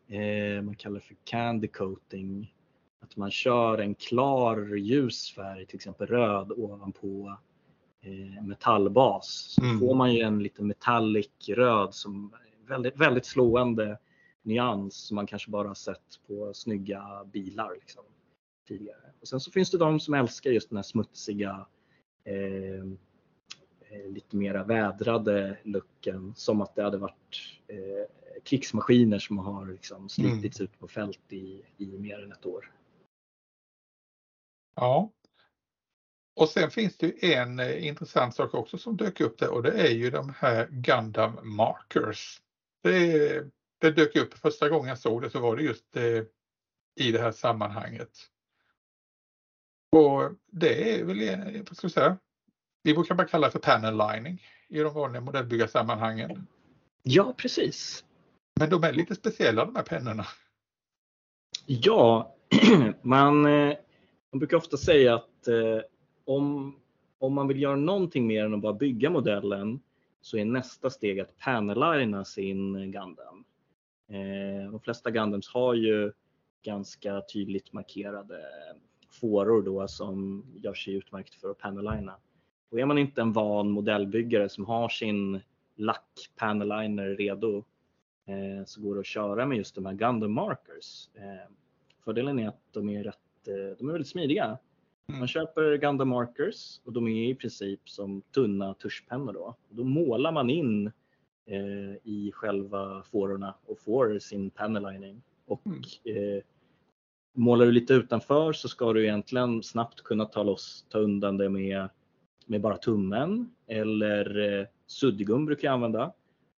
Speaker 3: eh, man kallar för candy coating. Att man kör en klar ljus färg, till exempel röd, ovanpå eh, metallbas så
Speaker 1: Mm.
Speaker 3: får man ju en lite metallic röd som är väldigt, väldigt slående nyans som man kanske bara sett på snygga bilar liksom, tidigare. Och sen så finns det de som älskar just den här smutsiga eh, eh, lite mera vädrade looken som att det hade varit eh, krigsmaskiner som har liksom slitits ut på fält i, i mer än ett år.
Speaker 1: Ja. Och sen finns det ju en eh, intressant sak också som dök upp där och det är ju de här Gundam Markers. Det, det dök upp första gången jag såg det så var det just eh, i det här sammanhanget. Och det är väl, vad ska vi säga, vi brukar bara kalla det för panel lining i de vanliga modellbyggarsammanhangen.
Speaker 3: Ja, precis.
Speaker 1: Men de är lite speciella de här pennorna.
Speaker 3: Ja, man, eh, man brukar ofta säga att eh, om, om man vill göra någonting mer än att bara bygga modellen så är nästa steg att panelina sin Gundam. Eh, de flesta Gundams har ju ganska tydligt markerade fåror då som gör sig utmärkt för att panelina. Och är man inte en van modellbyggare som har sin lack paneliner redo eh, så går det att köra med just de här Gundam Markers. Eh, fördelen är att de är, rätt, eh, de är väldigt smidiga.
Speaker 1: Mm.
Speaker 3: Man köper Gundam Markers och de är i princip som tunna tuschpennor då. Då målar man in i själva fårorna och får sin panelining. Och
Speaker 1: Mm.
Speaker 3: eh, målar du lite utanför så ska du egentligen snabbt kunna ta loss, ta undan det med, med bara tummen eller eh, suddgum brukar jag använda.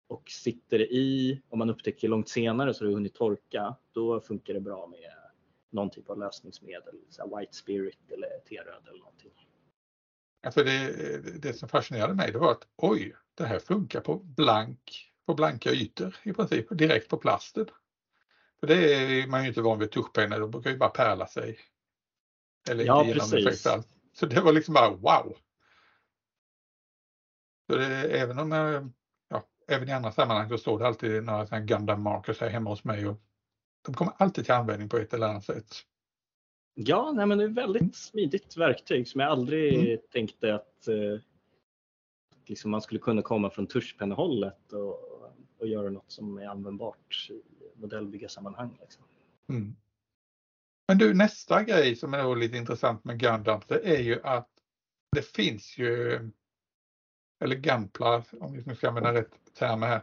Speaker 3: Och sitter det i, om man upptäcker långt senare så har det hunnit torka, då funkar det bra med någon typ av lösningsmedel, så White Spirit eller T-röd eller någonting.
Speaker 1: Alltså det, det som fascinerade mig det var att oj, det här funkar på, blank, på blanka ytor i princip, direkt på plasten. För det är man ju inte van vid tuschpennor, de brukar ju bara pärla sig. Eller
Speaker 3: Ja, precis.
Speaker 1: Så det var liksom bara wow. Så det, även om jag, ja, även i andra sammanhang så står det alltid några sådana Gundam markers här hemma hos mig och de kommer alltid till användning på ett eller annat sätt.
Speaker 3: Ja, nej, men det är ett väldigt smidigt verktyg som jag aldrig tänkte att eh, liksom man skulle kunna komma från tuschpennehållet och, och göra något som är användbart i modellbyggarsammanhang. Liksom.
Speaker 1: Mm. Men du, nästa grej som är lite intressant med Gundam, det är ju att det finns ju, eller Gunpla, om vi nu ska använda rätt termer här.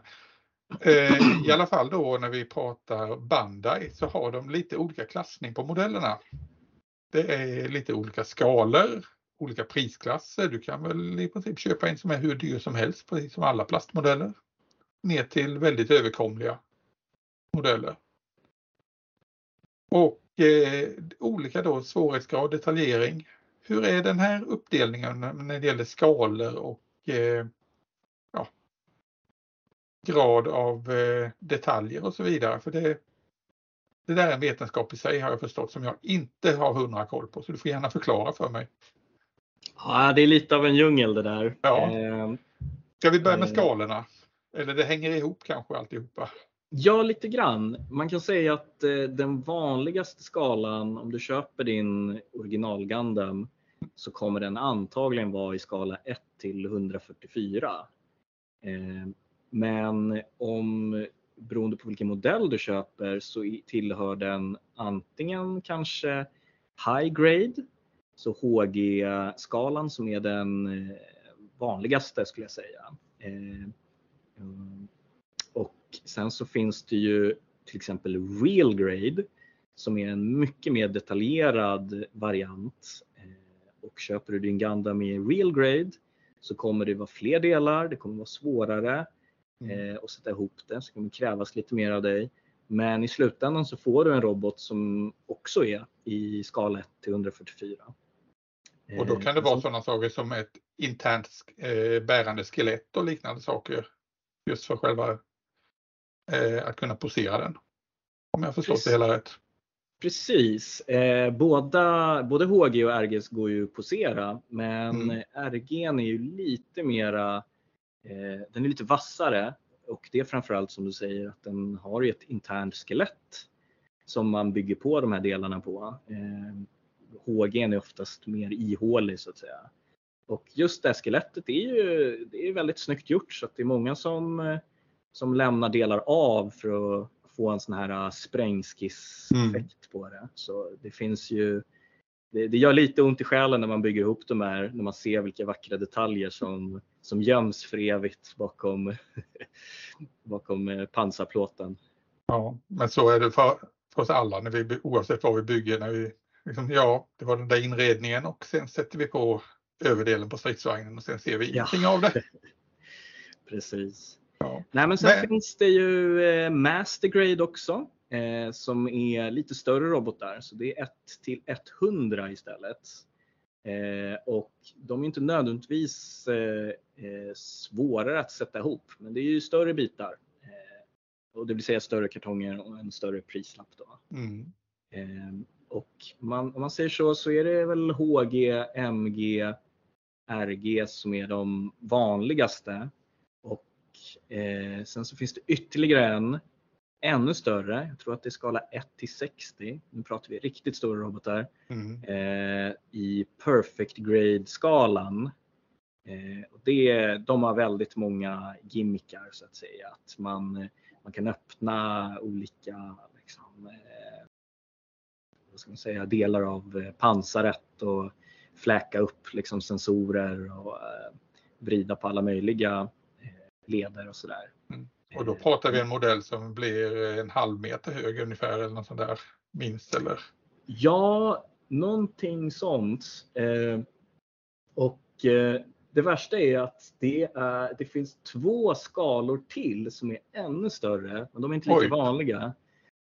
Speaker 1: Eh, I alla fall då när vi pratar Bandai så har de lite olika klassning på modellerna. Det är lite olika skalor, olika prisklasser. Du kan väl i princip köpa en som är hur dyr som helst, precis som alla plastmodeller. Ner till väldigt överkomliga modeller. Och eh, olika då svårighetsgrad, detaljering. Hur är den här uppdelningen när det gäller skalor och eh, ja, grad av eh, detaljer och så vidare? För det, det där är en vetenskap i sig har jag förstått som jag inte har hundra koll på så du får gärna förklara för mig.
Speaker 3: Ja, det är lite av en djungel det där.
Speaker 1: Ja.
Speaker 3: Eh,
Speaker 1: Ska vi börja med
Speaker 3: Eh.
Speaker 1: skalorna? Eller det hänger ihop kanske alltihopa.
Speaker 3: Ja, lite grann. Man kan säga att eh, den vanligaste skalan, om du köper din original Gundam, så kommer den antagligen vara i skala 1 till 144. Eh, men om, beroende på vilken modell du köper, så tillhör den antingen kanske High Grade, så HG-skalan som är den eh, vanligaste skulle jag säga. Eh, mm, och sen så finns det ju till exempel Real Grade som är en mycket mer detaljerad variant. Eh, Och köper du din Gundam i Real Grade så kommer det vara fler delar, det kommer vara svårare
Speaker 1: Mm.
Speaker 3: eh, att sätta ihop det, så det kommer krävas lite mer av dig. Men i slutändan så får du en robot som också är i skala 1 till 144.
Speaker 1: Och då kan det
Speaker 3: Eh,
Speaker 1: vara
Speaker 3: så-
Speaker 1: sådana saker som ett internt eh, bärande skelett och liknande saker. Just för själva eh, att kunna posera den. Om jag förstått
Speaker 3: Precis.
Speaker 1: det hela rätt.
Speaker 3: Precis. Eh, båda, både HG och RG går ju att posera men
Speaker 1: Mm.
Speaker 3: RG är ju lite mera, eh, den är lite vassare och det är framförallt som du säger att den har ju ett internt skelett som man bygger på de här delarna på. HG är oftast mer ihålig så att säga. Och just det skelettet är ju det är väldigt snyggt gjort så att det är många som, som lämnar delar av för att få en sån här sprängskisseffekt mm. på det. Så det finns ju det, det, gör lite ont i själen när man bygger ihop de här, när man ser vilka vackra detaljer som, som göms för evigt bakom, bakom pansarplåten.
Speaker 1: Ja, men så är det för, för oss alla när vi, oavsett vad vi bygger. När vi, liksom, ja, det var den där inredningen och sen sätter vi på överdelen på stridsvagnen och sen ser vi ingenting ja. av det.
Speaker 3: Precis. Ja. Nej, men sen men... finns det ju eh, Mastergrade också eh, som är lite större robotar. Så det är 1 till 100 istället. Eh, och de är inte nödvändigtvis eh, eh, svårare att sätta ihop, men det är ju större bitar. Eh, och det vill säga större kartonger och en större prislapp. Då. Mm. Och man, om man säger så så är det väl HG, MG, RG som är de vanligaste. Och eh, sen så finns det ytterligare en ännu större. Jag tror att det är skala 1 till 60. Nu pratar vi riktigt stora robotar. Mm. Eh, I perfect grade skalan. Eh, och det, de har väldigt många gimmickar så att säga. Att man, man kan öppna olika liksom, eh, vad ska man säga, delar av eh, pansaret och fläka upp liksom, sensorer och eh, vrida på alla möjliga eh, leder och sådär. Mm.
Speaker 1: Och då pratar vi en modell som blir en halv meter hög ungefär eller något sånt där minst eller?
Speaker 3: Ja, någonting sånt. Och det värsta är att det, är, det finns två skalor till som är ännu större, men de är inte lika Oj. vanliga.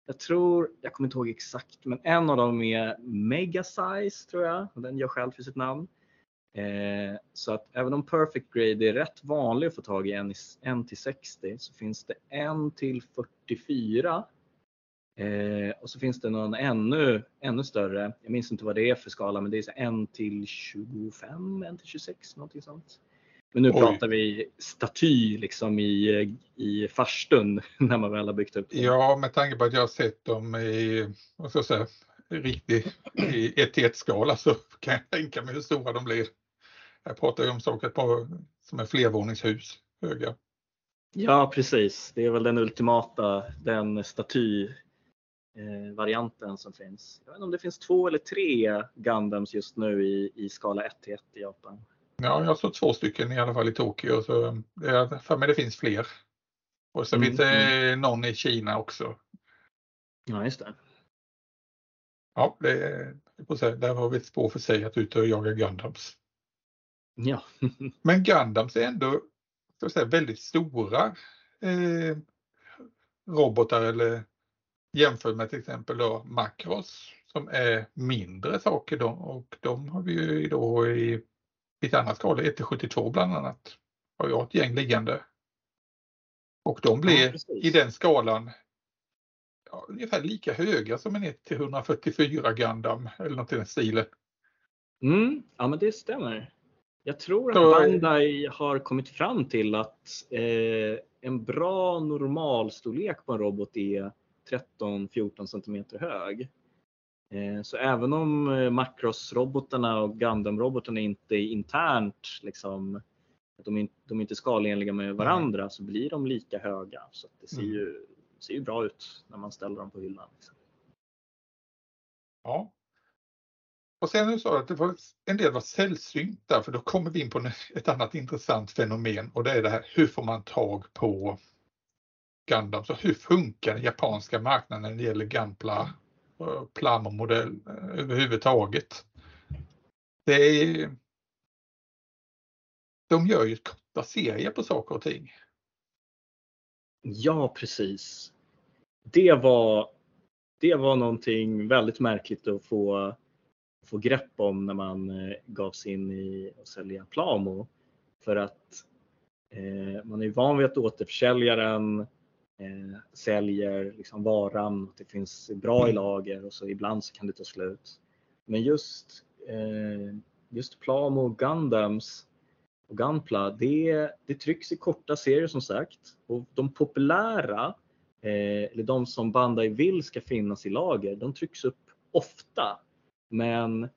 Speaker 3: Jag tror, jag kommer inte ihåg exakt, men en av dem är Mega Size tror jag, och den gör själv för sitt namn. Eh, så att även om Perfect Grade är rätt vanlig att få tag i, en, en till 60, så finns det en till 44. Eh, och så finns det någon ännu, ännu större, jag minns inte vad det är för skala, men det är en till 25, en till 26, någonting sånt. Men nu Oj. pratar vi staty liksom i, i farstun när man väl har byggt upp
Speaker 1: det. Ja, med tanke på att jag har sett dem i, vad ska jag säga, riktig i 1 till 1 skala så kan jag tänka mig hur stora de blir. Jag pratar ju om saker på, som är flervåningshus höga.
Speaker 3: Ja precis, det är väl den ultimata, den staty-varianten eh, som finns. Jag vet inte om det finns två eller tre Gundams just nu i, i skala 1 till 1 i Japan.
Speaker 1: Ja, jag såg två stycken i alla fall i Tokyo. Så jag för mig det finns fler. Och så mm, finns det mm. någon i Kina också.
Speaker 3: Ja, just det.
Speaker 1: Ja, det, där har vi ett spår för sig att ut och jaga Gundams.
Speaker 3: Ja.
Speaker 1: Men Gundams är ändå ska säga, väldigt stora eh, robotar eller jämfört med till exempel då Macros som är mindre saker då, och de har vi ju då i ett annat skala, 1 72 bland annat, har jag ett gäng liggande. Och de blir ja, i den skalan ja, ungefär lika höga som en 1 144 Gundam eller något i den stilen.
Speaker 3: Mm, ja men det stämmer. Jag tror att Bandai har kommit fram till att eh, en bra normalstorlek på en robot är 13-14 cm hög. Eh, så även om eh, Macros-robotarna och Gundam-robotarna inte är internt liksom, de, inte, de är inte skalenliga med varandra så blir de lika höga. Så det ser, mm. ju, ser ju bra ut när man ställer dem på hyllan. Liksom.
Speaker 1: Ja, och sen är det så att det var, en del var sällsynta för då kommer vi in på ett annat intressant fenomen och det är det här hur får man tag på Gundam? Så hur funkar den japanska marknaden när det gäller Gunpla, Plamo-modell eh, överhuvudtaget? Det är, de gör ju korta serier på saker och ting.
Speaker 3: Ja, precis. Det var, det var någonting väldigt märkligt att få få grepp om när man eh, gav sig in i att sälja Plamo. För att eh, man är van vid att återförsäljaren eh, säljer liksom varan, att det finns bra i lager och så ibland så kan det ta slut. Men just, eh, just Plamo och Gundams och Gunpla, det, det trycks i korta serier som sagt. Och de populära, eh, eller de som Bandai vill ska finnas i lager, de trycks upp ofta men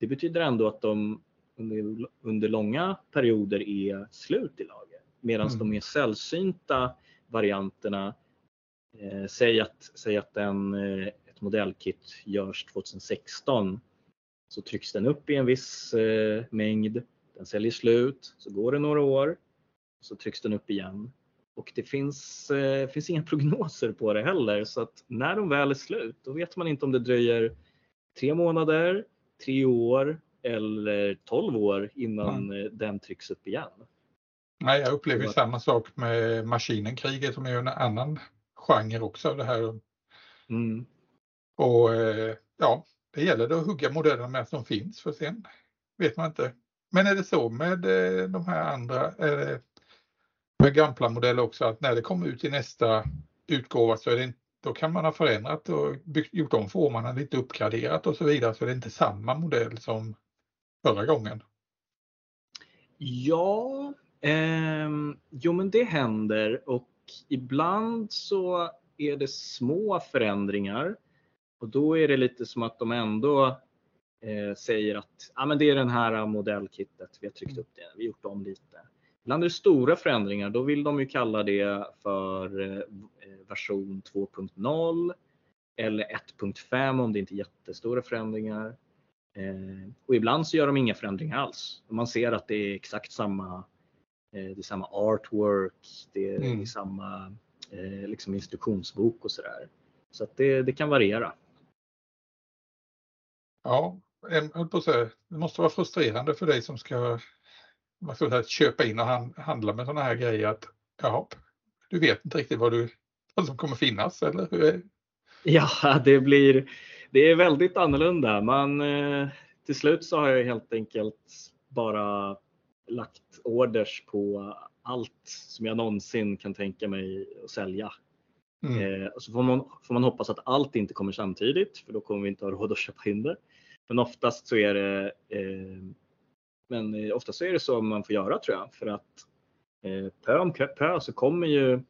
Speaker 3: det betyder ändå att de under, under långa perioder är slut i lager. Medan
Speaker 1: Mm.
Speaker 3: de mer sällsynta varianterna, eh, säg att, säg att en, eh, ett modellkit görs 2016 så trycks den upp i en viss eh, mängd, den säljer slut, så går det några år, så trycks den upp igen. Och det finns, eh, finns inga prognoser på det heller. Så att när de väl är slut då vet man inte om det dröjer tre månader, tre år eller 12 år innan eh, den trycks upp igen.
Speaker 1: Nej, jag upplever ju samma sak med Maskinenkriget som är en annan genre också det här.
Speaker 3: Mm.
Speaker 1: Och eh, ja, det gäller då att hugga modellerna med som finns för sen vet man inte. Men är det så med eh, de här andra med Gampla-modeller också att när det kommer ut i nästa utgåva så är det inte, då kan man ha förändrat och byggt, gjort om formarna lite uppgraderat och så vidare så det är inte samma modell som förra gången.
Speaker 3: Ja, Eh, jo men det händer och ibland så är det små förändringar och då är det lite som att de ändå eh, säger att ah, men det är den här modellkittet, vi har tryckt upp det, vi har gjort om lite. Ibland är det stora förändringar, då vill de ju kalla det för eh, eh version 2.0 eller 1.5 om det inte är jättestora förändringar. Eh, och ibland så gör de inga förändringar alls. Man ser att det är exakt samma, det är samma artwork, det är,
Speaker 1: Mm.
Speaker 3: samma eh, liksom instruktionsbok och sådär. Så att det, det kan variera.
Speaker 1: Ja, jag på säga, det måste vara frustrerande för dig som ska vad ska säga, köpa in och han- handla med sådana här grejer att jaha, du vet inte riktigt vad, du, vad som kommer finnas eller hur är
Speaker 3: Ja, det blir, det är väldigt annorlunda. Man, eh, till slut så har jag helt enkelt bara lagt orders på allt som jag någonsin kan tänka mig att sälja.
Speaker 1: mm.
Speaker 3: Eh, så får man, får man hoppas att allt inte kommer samtidigt för då kommer vi inte ha råd att köpa in det. Men oftast så är det eh, men eh, oftast så är det så man får göra tror jag för att eh, pö om pö så kommer ju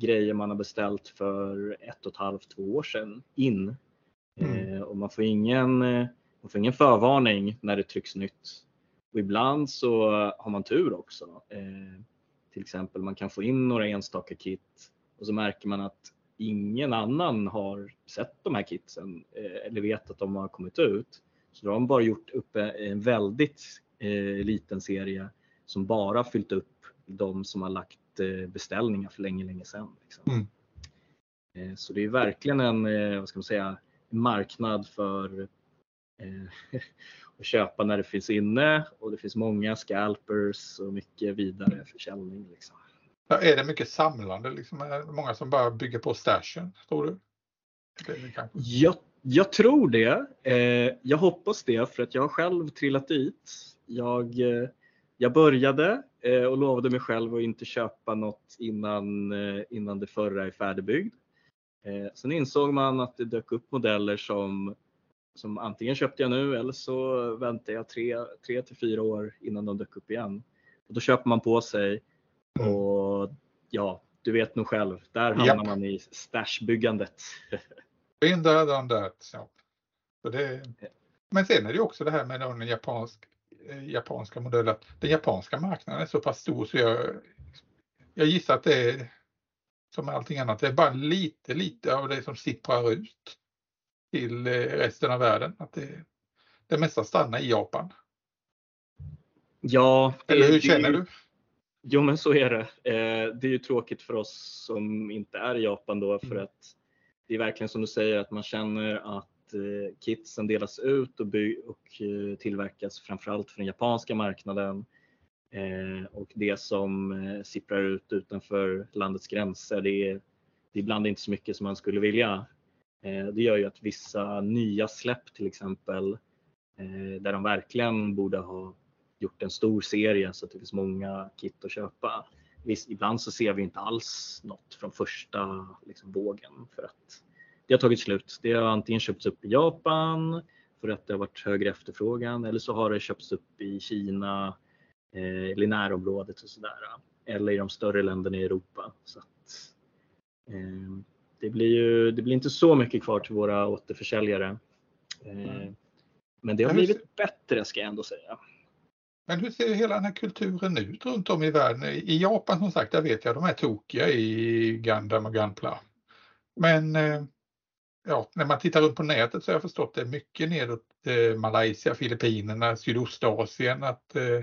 Speaker 3: grejer man har beställt för ett och ett halvt, två år sedan in.
Speaker 1: Mm.
Speaker 3: Eh, och man får ingen, eh, man får ingen förvarning när det trycks nytt. Och ibland så har man tur också. Eh, till exempel man kan få in några enstaka kit och så märker man att ingen annan har sett de här kitsen eh, eller vet att de har kommit ut. Så då har de bara gjort upp en väldigt eh, liten serie som bara fyllt upp de som har lagt eh, beställningar för länge, länge sedan. Liksom.
Speaker 1: Mm.
Speaker 3: Eh, så det är verkligen en, eh, vad ska man säga, marknad för att köpa när det finns inne och det finns många scalpers och mycket vidare försäljning. Liksom.
Speaker 1: Ja, Är det mycket samlande liksom? Är det många som bara bygger på stashen, tror du?
Speaker 3: Jag, jag tror det. Eh, jag hoppas det för att jag har själv trillat dit. Jag, eh, jag började eh, och lovade mig själv att inte köpa något innan, eh, innan det förra är färdigbyggd. Eh, sen insåg man att det dök upp modeller som, som antingen köpte jag nu eller så väntar jag tre, tre till fyra år innan de dök upp igen. Och då köper man på sig
Speaker 1: Mm.
Speaker 3: och ja, du vet nog själv, där hamnar
Speaker 1: Japp.
Speaker 3: man i stashbyggandet.
Speaker 1: Been there, done that. Så det, men sen är det också det här med den japansk, eh, japanska modellen. Den japanska marknaden är så pass stor så jag, jag gissar att det är som allting annat. Det är bara lite, lite av det som sipprar ut till eh, resten av världen. Att det, det mesta stannar i Japan.
Speaker 3: Ja, det-
Speaker 1: Eller hur känner du?
Speaker 3: Jo men så är det. Eh, det är ju tråkigt för oss som inte är i Japan då för
Speaker 1: Mm.
Speaker 3: att det är verkligen som du säger att man känner att eh, kitsen delas ut och, och tillverkas framförallt för den japanska marknaden. Och det som sipprar ut utanför landets gränser det är, det är ibland inte så mycket som man skulle vilja. Eh, det gör ju att vissa nya släpp till exempel eh, där de verkligen borde ha gjort en stor serie så att det finns många kit att köpa. Visst, ibland så ser vi inte alls något från första liksom, vågen för att det har tagit slut. Det har antingen köpts upp i Japan för att det har varit högre efterfrågan eller så har det köpts upp i Kina eh, eller i närområdet och sådär. Eller i de större länderna i Europa. Så att, eh, det, blir ju, det blir inte så mycket kvar till våra återförsäljare.
Speaker 1: Mm.
Speaker 3: men det har blivit bättre ska jag ändå säga.
Speaker 1: Men hur ser hela den här kulturen ut runt om i världen? I Japan som sagt, där vet jag de är tokiga i Gundam och Gunpla. Men eh, ja, när man tittar runt på nätet så har jag förstått det mycket nedåt eh, Malaysia, Filippinerna, Sydostasien. Att, eh,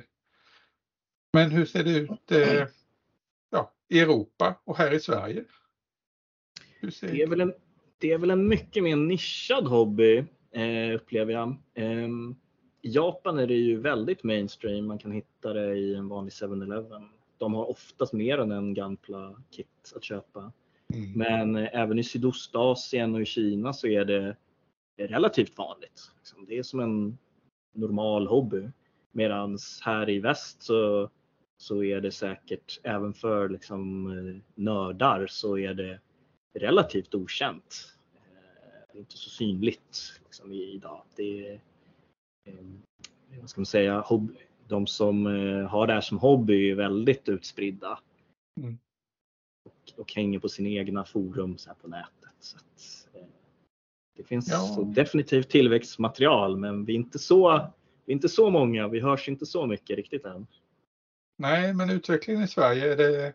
Speaker 1: men hur ser det ut eh, ja, i Europa och här i Sverige?
Speaker 3: Det, är väl en, det är väl en mycket mer nischad hobby eh, upplever jag. Eh, I Japan är det ju väldigt mainstream. Man kan hitta det i en vanlig 7-Eleven. De har oftast mer än en Gunpla-kit att köpa. Mm. Men eh, även i Sydostasien och i Kina så är det relativt vanligt. Liksom, det är som en normal hobby. Medan här i väst så, så är det säkert även för liksom, eh, nördar så är det relativt okänt. Eh, inte så synligt liksom, idag. Det är, vad ska man säga, hobby, de som har det här som hobby är väldigt utspridda. Mm och, och hänger på sina egna forum så på nätet. Så att, eh, det finns ja. definitivt tillväxtmaterial men vi är, inte så, vi inte så många, vi hörs inte så mycket riktigt än.
Speaker 1: Nej, men utvecklingen i Sverige, är det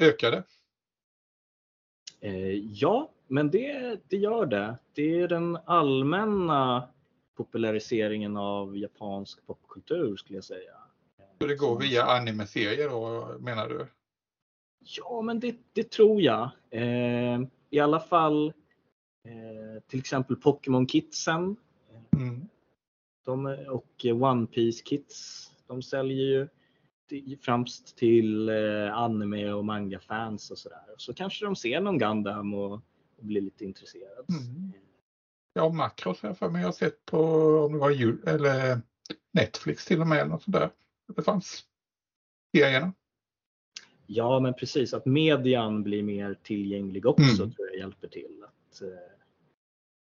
Speaker 1: ökade?
Speaker 3: Eh, ja, men det, det gör det. Det är den allmänna populariseringen av japansk popkultur skulle jag säga.
Speaker 1: Så det går via anime-serier då menar du?
Speaker 3: Ja, men det, det tror jag. Eh, I alla fall eh, till exempel Pokémon Kidsen mm. de, och One Piece Kids. De säljer ju främst till eh, anime och manga-fans och sådär. Så kanske de ser någon Gundam och, och blir lite intresserade. Mm.
Speaker 1: Ja, Macros har jag för mig jag har sett på om det var jul, eller Netflix till och med. Eller något sådär. Det fanns serierna.
Speaker 3: Ja, men precis att median blir mer tillgänglig också mm. tror jag hjälper till. Att, eh,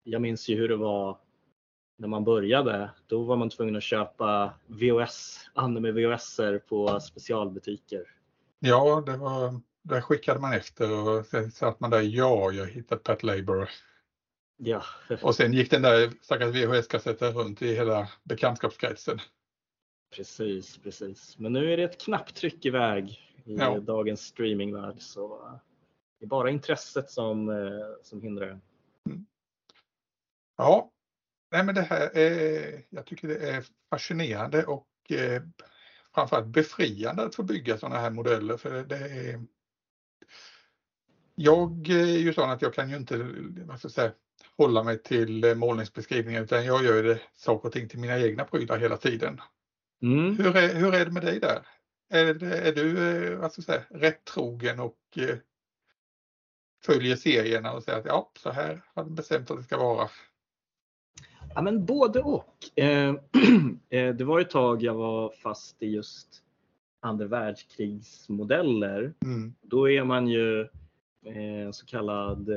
Speaker 3: jag minns ju hur det var när man började. Då var man tvungen att köpa VHS, anime VHSer på specialbutiker.
Speaker 1: Ja, det var, där skickade man efter och sen satt man där, ja, jag hittat Pat Labor.
Speaker 3: Ja.
Speaker 1: och sen gick den där stackars VHS-kassetten runt i hela bekantskapskretsen.
Speaker 3: Precis, precis. Men nu är det ett knapptryck iväg i ja. dagens streamingvärld. Så det är bara intresset som, eh, som hindrar. Mm.
Speaker 1: Ja, Nej, men det här är, jag tycker det är fascinerande och eh, framförallt befriande att få bygga sådana här modeller. För det är, jag är ju sån att jag kan ju inte vad ska jag säga, hålla mig till målningsbeskrivningen utan jag gör det saker och ting till mina egna prylar hela tiden. Mm. Hur, är, hur är det med dig där? Är, är du eh, vad ska jag säga, rätt trogen och eh, följer serierna och säger att ja, så här har du bestämt att det ska vara?
Speaker 3: Ja, men både och. Eh, det var ett tag jag var fast i just andra världskrigsmodeller. Mm. Då är man ju så kallad,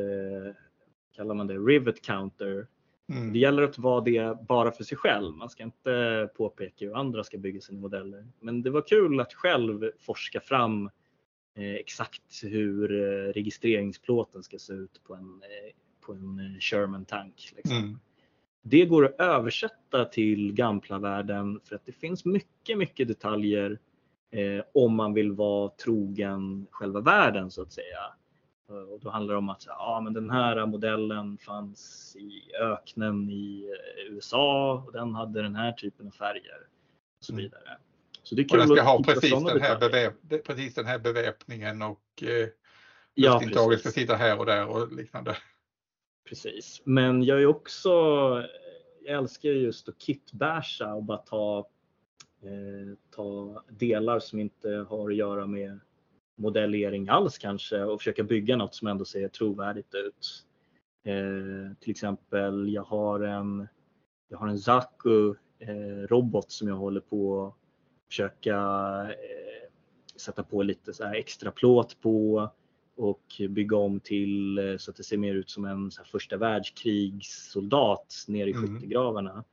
Speaker 3: kallar man det, rivet counter. Mm. Det gäller att vara det bara för sig själv. Man ska inte påpeka hur andra ska bygga sina modeller. Men det var kul att själv forska fram eh, exakt hur eh, registreringsplåten ska se ut på en, eh, på en Sherman tank. Liksom. Mm. Det går att översätta till Gampla-världen för att det finns mycket, mycket detaljer eh, om man vill vara trogen själva världen så att säga. Eh, och då handlar det om att ja, men den här modellen fanns i öknen i eh, USA och den hade den här typen av färger. Och så mm. vidare.
Speaker 1: Så det är kul och den ska ha precis den, här beväp precis den här beväpningen och eh, ja, ska sitta här och där och liknande.
Speaker 3: Precis, men jag är också, jag älskar just att kitbasha och bara ta, eh, ta delar som inte har att göra med modellering alls kanske och försöka bygga något som ändå ser trovärdigt ut. Eh, till exempel, jag har en, jag har en Zaku eh, robot som jag håller på att försöka eh, sätta på lite så extra plåt på och bygga om till eh, så att det ser mer ut som en så första världskrigssoldat nere i mm. skyttegravarna.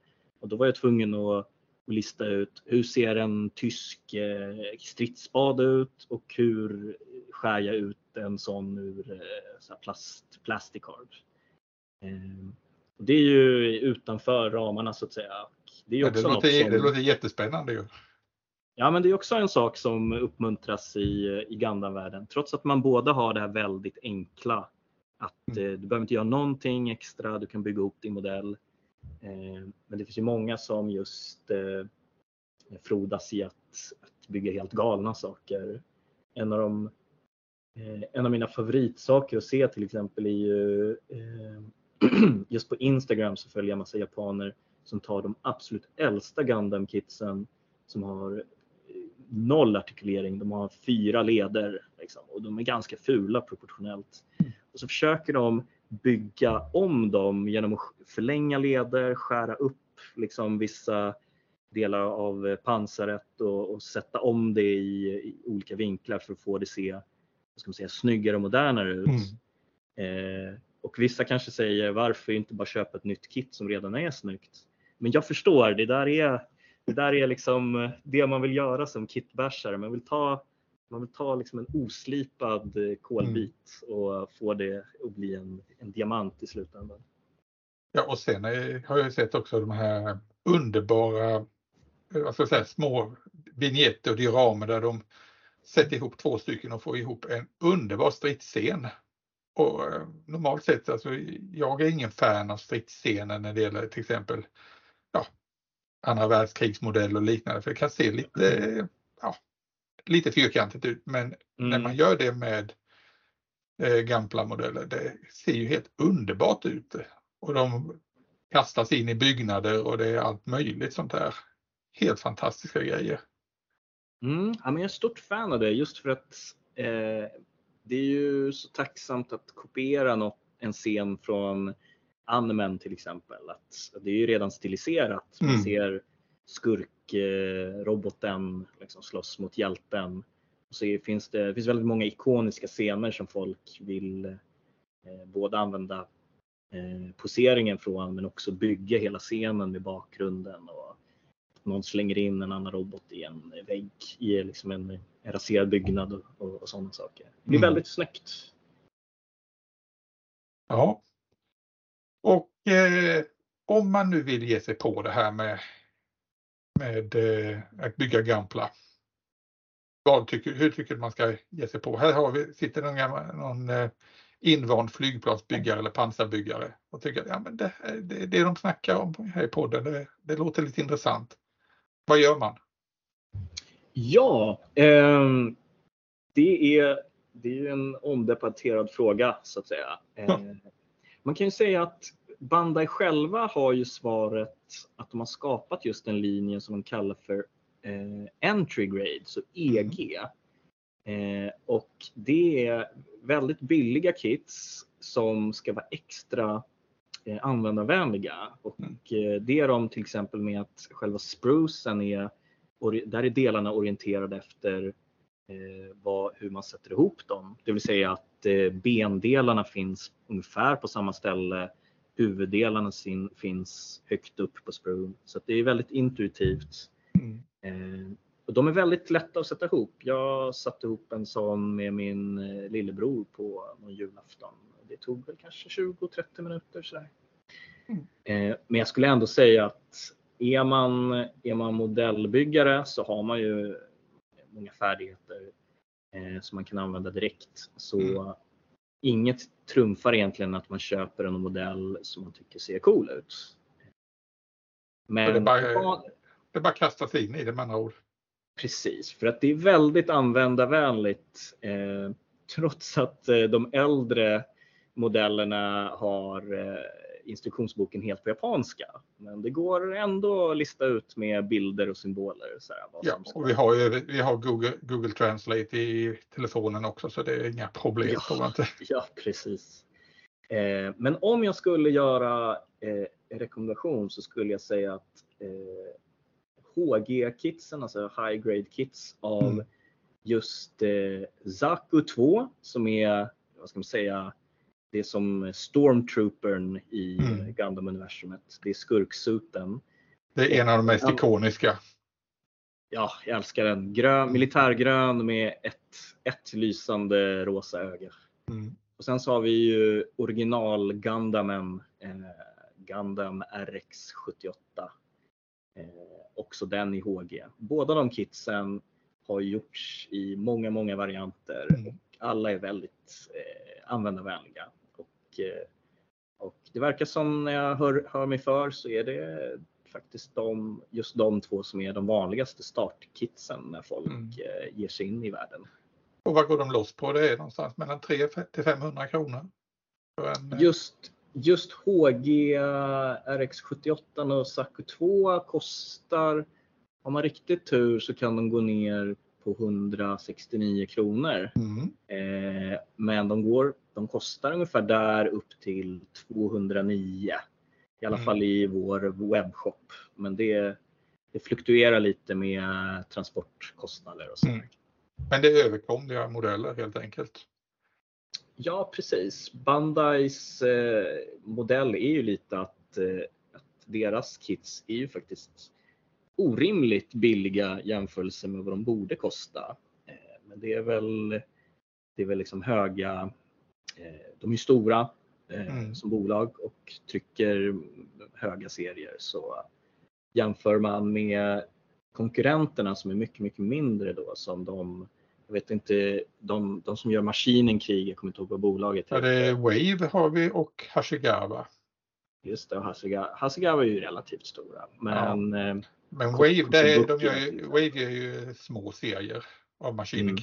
Speaker 3: Och då var jag tvungen att lista ut hur ser en tysk eh, stridsspade ut och hur skär jag ut en sån ur eh, så plast, plasticard. Eh, det är ju utanför ramarna så att säga.
Speaker 1: Det, är också ja, det, låter, som... det låter jättespännande ju.
Speaker 3: Ja, men det är också en sak som uppmuntras i, i Gundam-världen. Trots att man båda har det här väldigt enkla. Att
Speaker 1: Mm.
Speaker 3: eh, du behöver inte göra någonting extra, du kan bygga upp din modell. Eh, men det finns ju många som just eh, frodas i att, att bygga helt galna saker. En av, de, eh, en av mina favoritsaker att se till exempel är ju eh, just på Instagram så följer jag massa japaner som tar de absolut äldsta Gundam-kitsen som har noll artikulering. De har fyra leder liksom, och de är ganska fula proportionellt. Och så försöker de bygga om dem genom att förlänga leder, skära upp liksom, vissa delar av eh, pansaret och, och sätta om det i, i olika vinklar för att få det se ska man säga, snyggare och modernare ut.
Speaker 1: Mm.
Speaker 3: Eh, och vissa kanske säger varför inte bara köpa ett nytt kit som redan är snyggt. Men jag förstår, det där är, det där är liksom det man vill göra som kitbashare. Man vill ta, man vill ta liksom en oslipad eh, kolbit och få det att bli en, en diamant i slutändan.
Speaker 1: Ja, och sen är, har jag sett också de här underbara eh, vad ska jag säga, små vignetter och dioramer där de sätter ihop två stycken och får ihop en underbar stridsscen. Och eh, normalt sett, alltså, jag är ingen fan av stridsscener när det gäller till exempel andra världskrigsmodell och liknande, för det kan se lite, ja, lite fyrkantigt ut. Men när
Speaker 3: Mm.
Speaker 1: man gör det med eh, Gampla-modeller, det ser ju helt underbart ut. Och de kastas in i byggnader och det är allt möjligt sånt där. Helt fantastiska grejer.
Speaker 3: Mm, ja, men jag är stort fan av det just för att eh, det är ju så tacksamt att kopiera något, en scen från animen till exempel. Att det är ju redan stiliserat. Man
Speaker 1: Mm.
Speaker 3: ser skurkroboten roboten liksom slåss mot hjälten. Och så är- finns det, det finns väldigt många ikoniska scener som folk vill eh, både använda eh, poseringen från men också bygga hela scenen med bakgrunden. Och någon slänger in en annan robot i en vägg i liksom en, en raserad byggnad och, och, och sådana saker. Det blir
Speaker 1: Mm.
Speaker 3: väldigt snyggt.
Speaker 1: Ja. Eh, om man nu vill ge sig på det här med, med eh, att bygga Gampla. Vad tycker, hur tycker du man ska ge sig på? Här har vi, sitter någon, gammal, någon eh, invand flygplansbyggare eller pansarbyggare och tycker att ja, men det, det, det de snackar om här i podden, det, det låter lite intressant. Vad gör man?
Speaker 3: Ja, ehm, det, är, det är en omdebatterad fråga så att säga.
Speaker 1: Ja.
Speaker 3: Eh, man kan ju säga att Bandai själva har ju svaret att de har skapat just en linje som de kallar för eh, Entry Grade, så EG. Eh, och det är väldigt billiga kits som ska vara extra eh, användarvänliga. Och
Speaker 1: Mm.
Speaker 3: eh, det är de till exempel med att själva sprucen är där är delarna orienterade efter eh, vad, hur man sätter ihop dem. Det vill säga att eh, bendelarna finns ungefär på samma ställe. Huvuddelarna sin, finns högt upp på spruen. Så att det är väldigt intuitivt.
Speaker 1: Mm.
Speaker 3: Eh, och de är väldigt lätta att sätta ihop. Jag satte ihop en sån med min eh, lillebror på någon julafton. Det tog väl kanske 20-30 minuter. Sådär.
Speaker 1: Mm.
Speaker 3: Eh, men jag skulle ändå säga att är man, är man modellbyggare så har man ju många färdigheter eh, som man kan använda direkt. Så
Speaker 1: Mm.
Speaker 3: Inget trumfar egentligen att man köper en modell som man tycker ser cool ut. Men
Speaker 1: det är bara- Det är bara kasta sig in i det med andra ord.
Speaker 3: Precis, för att det är väldigt användarvänligt eh, trots att eh, de äldre modellerna har eh, instruktionsboken helt på japanska. Men det går ändå att lista ut med bilder och symboler. Så här,
Speaker 1: Ja, och vi har ju vi har Google, Google Translate i telefonen också så det är inga problem.
Speaker 3: Ja. Ja, precis. Eh, men om jag skulle göra eh, en rekommendation så skulle jag säga att eh, HG-kitsen, alltså High Grade Kits av
Speaker 1: Mm.
Speaker 3: just eh, Zaku 2 som är, vad ska man säga, det är som Stormtroopern i
Speaker 1: Mm.
Speaker 3: mm. Gundam-universumet. Det är skurksuten.
Speaker 1: Det är en av de mest ikoniska.
Speaker 3: Ja, jag älskar den. Grön, militärgrön med ett, ett lysande rosa öga.
Speaker 1: Mm.
Speaker 3: Och sen så har vi ju original Gundamen, eh, Gundam RX78. också den i HG. Båda de kitsen har gjorts i många, många varianter
Speaker 1: Mm.
Speaker 3: och alla är väldigt eh, användarvänliga. Och, eh, och det verkar som när jag hör, hör mig för så är det faktiskt de, just de två som är de vanligaste startkitsen när folk
Speaker 1: Mm.
Speaker 3: eh, ger sig in i världen.
Speaker 1: Och vad går de loss på? Det är någonstans mellan 300 till 500 kronor. En, eh,
Speaker 3: Just, just HG RX78 och Saku 2 kostar, om man riktigt tur så kan de gå ner på 169 kronor.
Speaker 1: Mm.
Speaker 3: Eh, men de, går, de kostar ungefär där upp till 209. I alla
Speaker 1: Mm.
Speaker 3: fall i vår webbshop. Men det, det fluktuerar lite med transportkostnader och så.
Speaker 1: Mm. Men det är överkomliga modeller helt enkelt.
Speaker 3: Ja, precis. Bandais eh, modell är ju lite att, eh, att deras kits är ju faktiskt orimligt billiga jämförelse med vad de borde kosta. Eh, men det är väl, det är väl liksom höga, de är stora eh,
Speaker 1: Mm.
Speaker 3: som bolag och trycker höga serier. Så jämför man med konkurrenterna som är mycket, mycket mindre då som de jag vet inte, de, de som gör maskinen krig, jag kommer inte ihåg vad bolaget
Speaker 1: Ja, det är Wave har vi och Hashigawa.
Speaker 3: Just det, och Hasegawa, Hasegawa är ju relativt stora. Men eh,
Speaker 1: Men Wave, är, de gör. Wave gör ju små serier av
Speaker 3: Mm.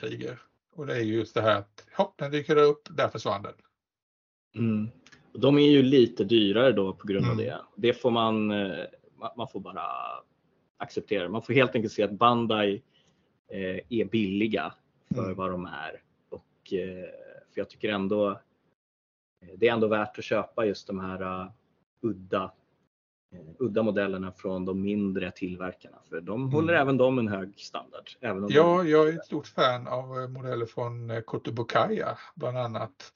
Speaker 1: Och det är ju just det här att hopp, den dyker upp, där försvann den.
Speaker 3: mm, de är ju lite dyrare då på grund av
Speaker 1: Mm.
Speaker 3: det. Det får man, eh, man får bara acceptera. Man får helt enkelt se att Bandai eh, är billiga för
Speaker 1: Mm.
Speaker 3: vad de är. Och, eh, för jag tycker ändå det är ändå värt att köpa just de här udda, udda modellerna från de mindre tillverkarna. För de håller även de en hög standard. Även om
Speaker 1: Mm. Ja, jag är ett stort fan av eh, modeller från eh, Kotobukaya bland annat.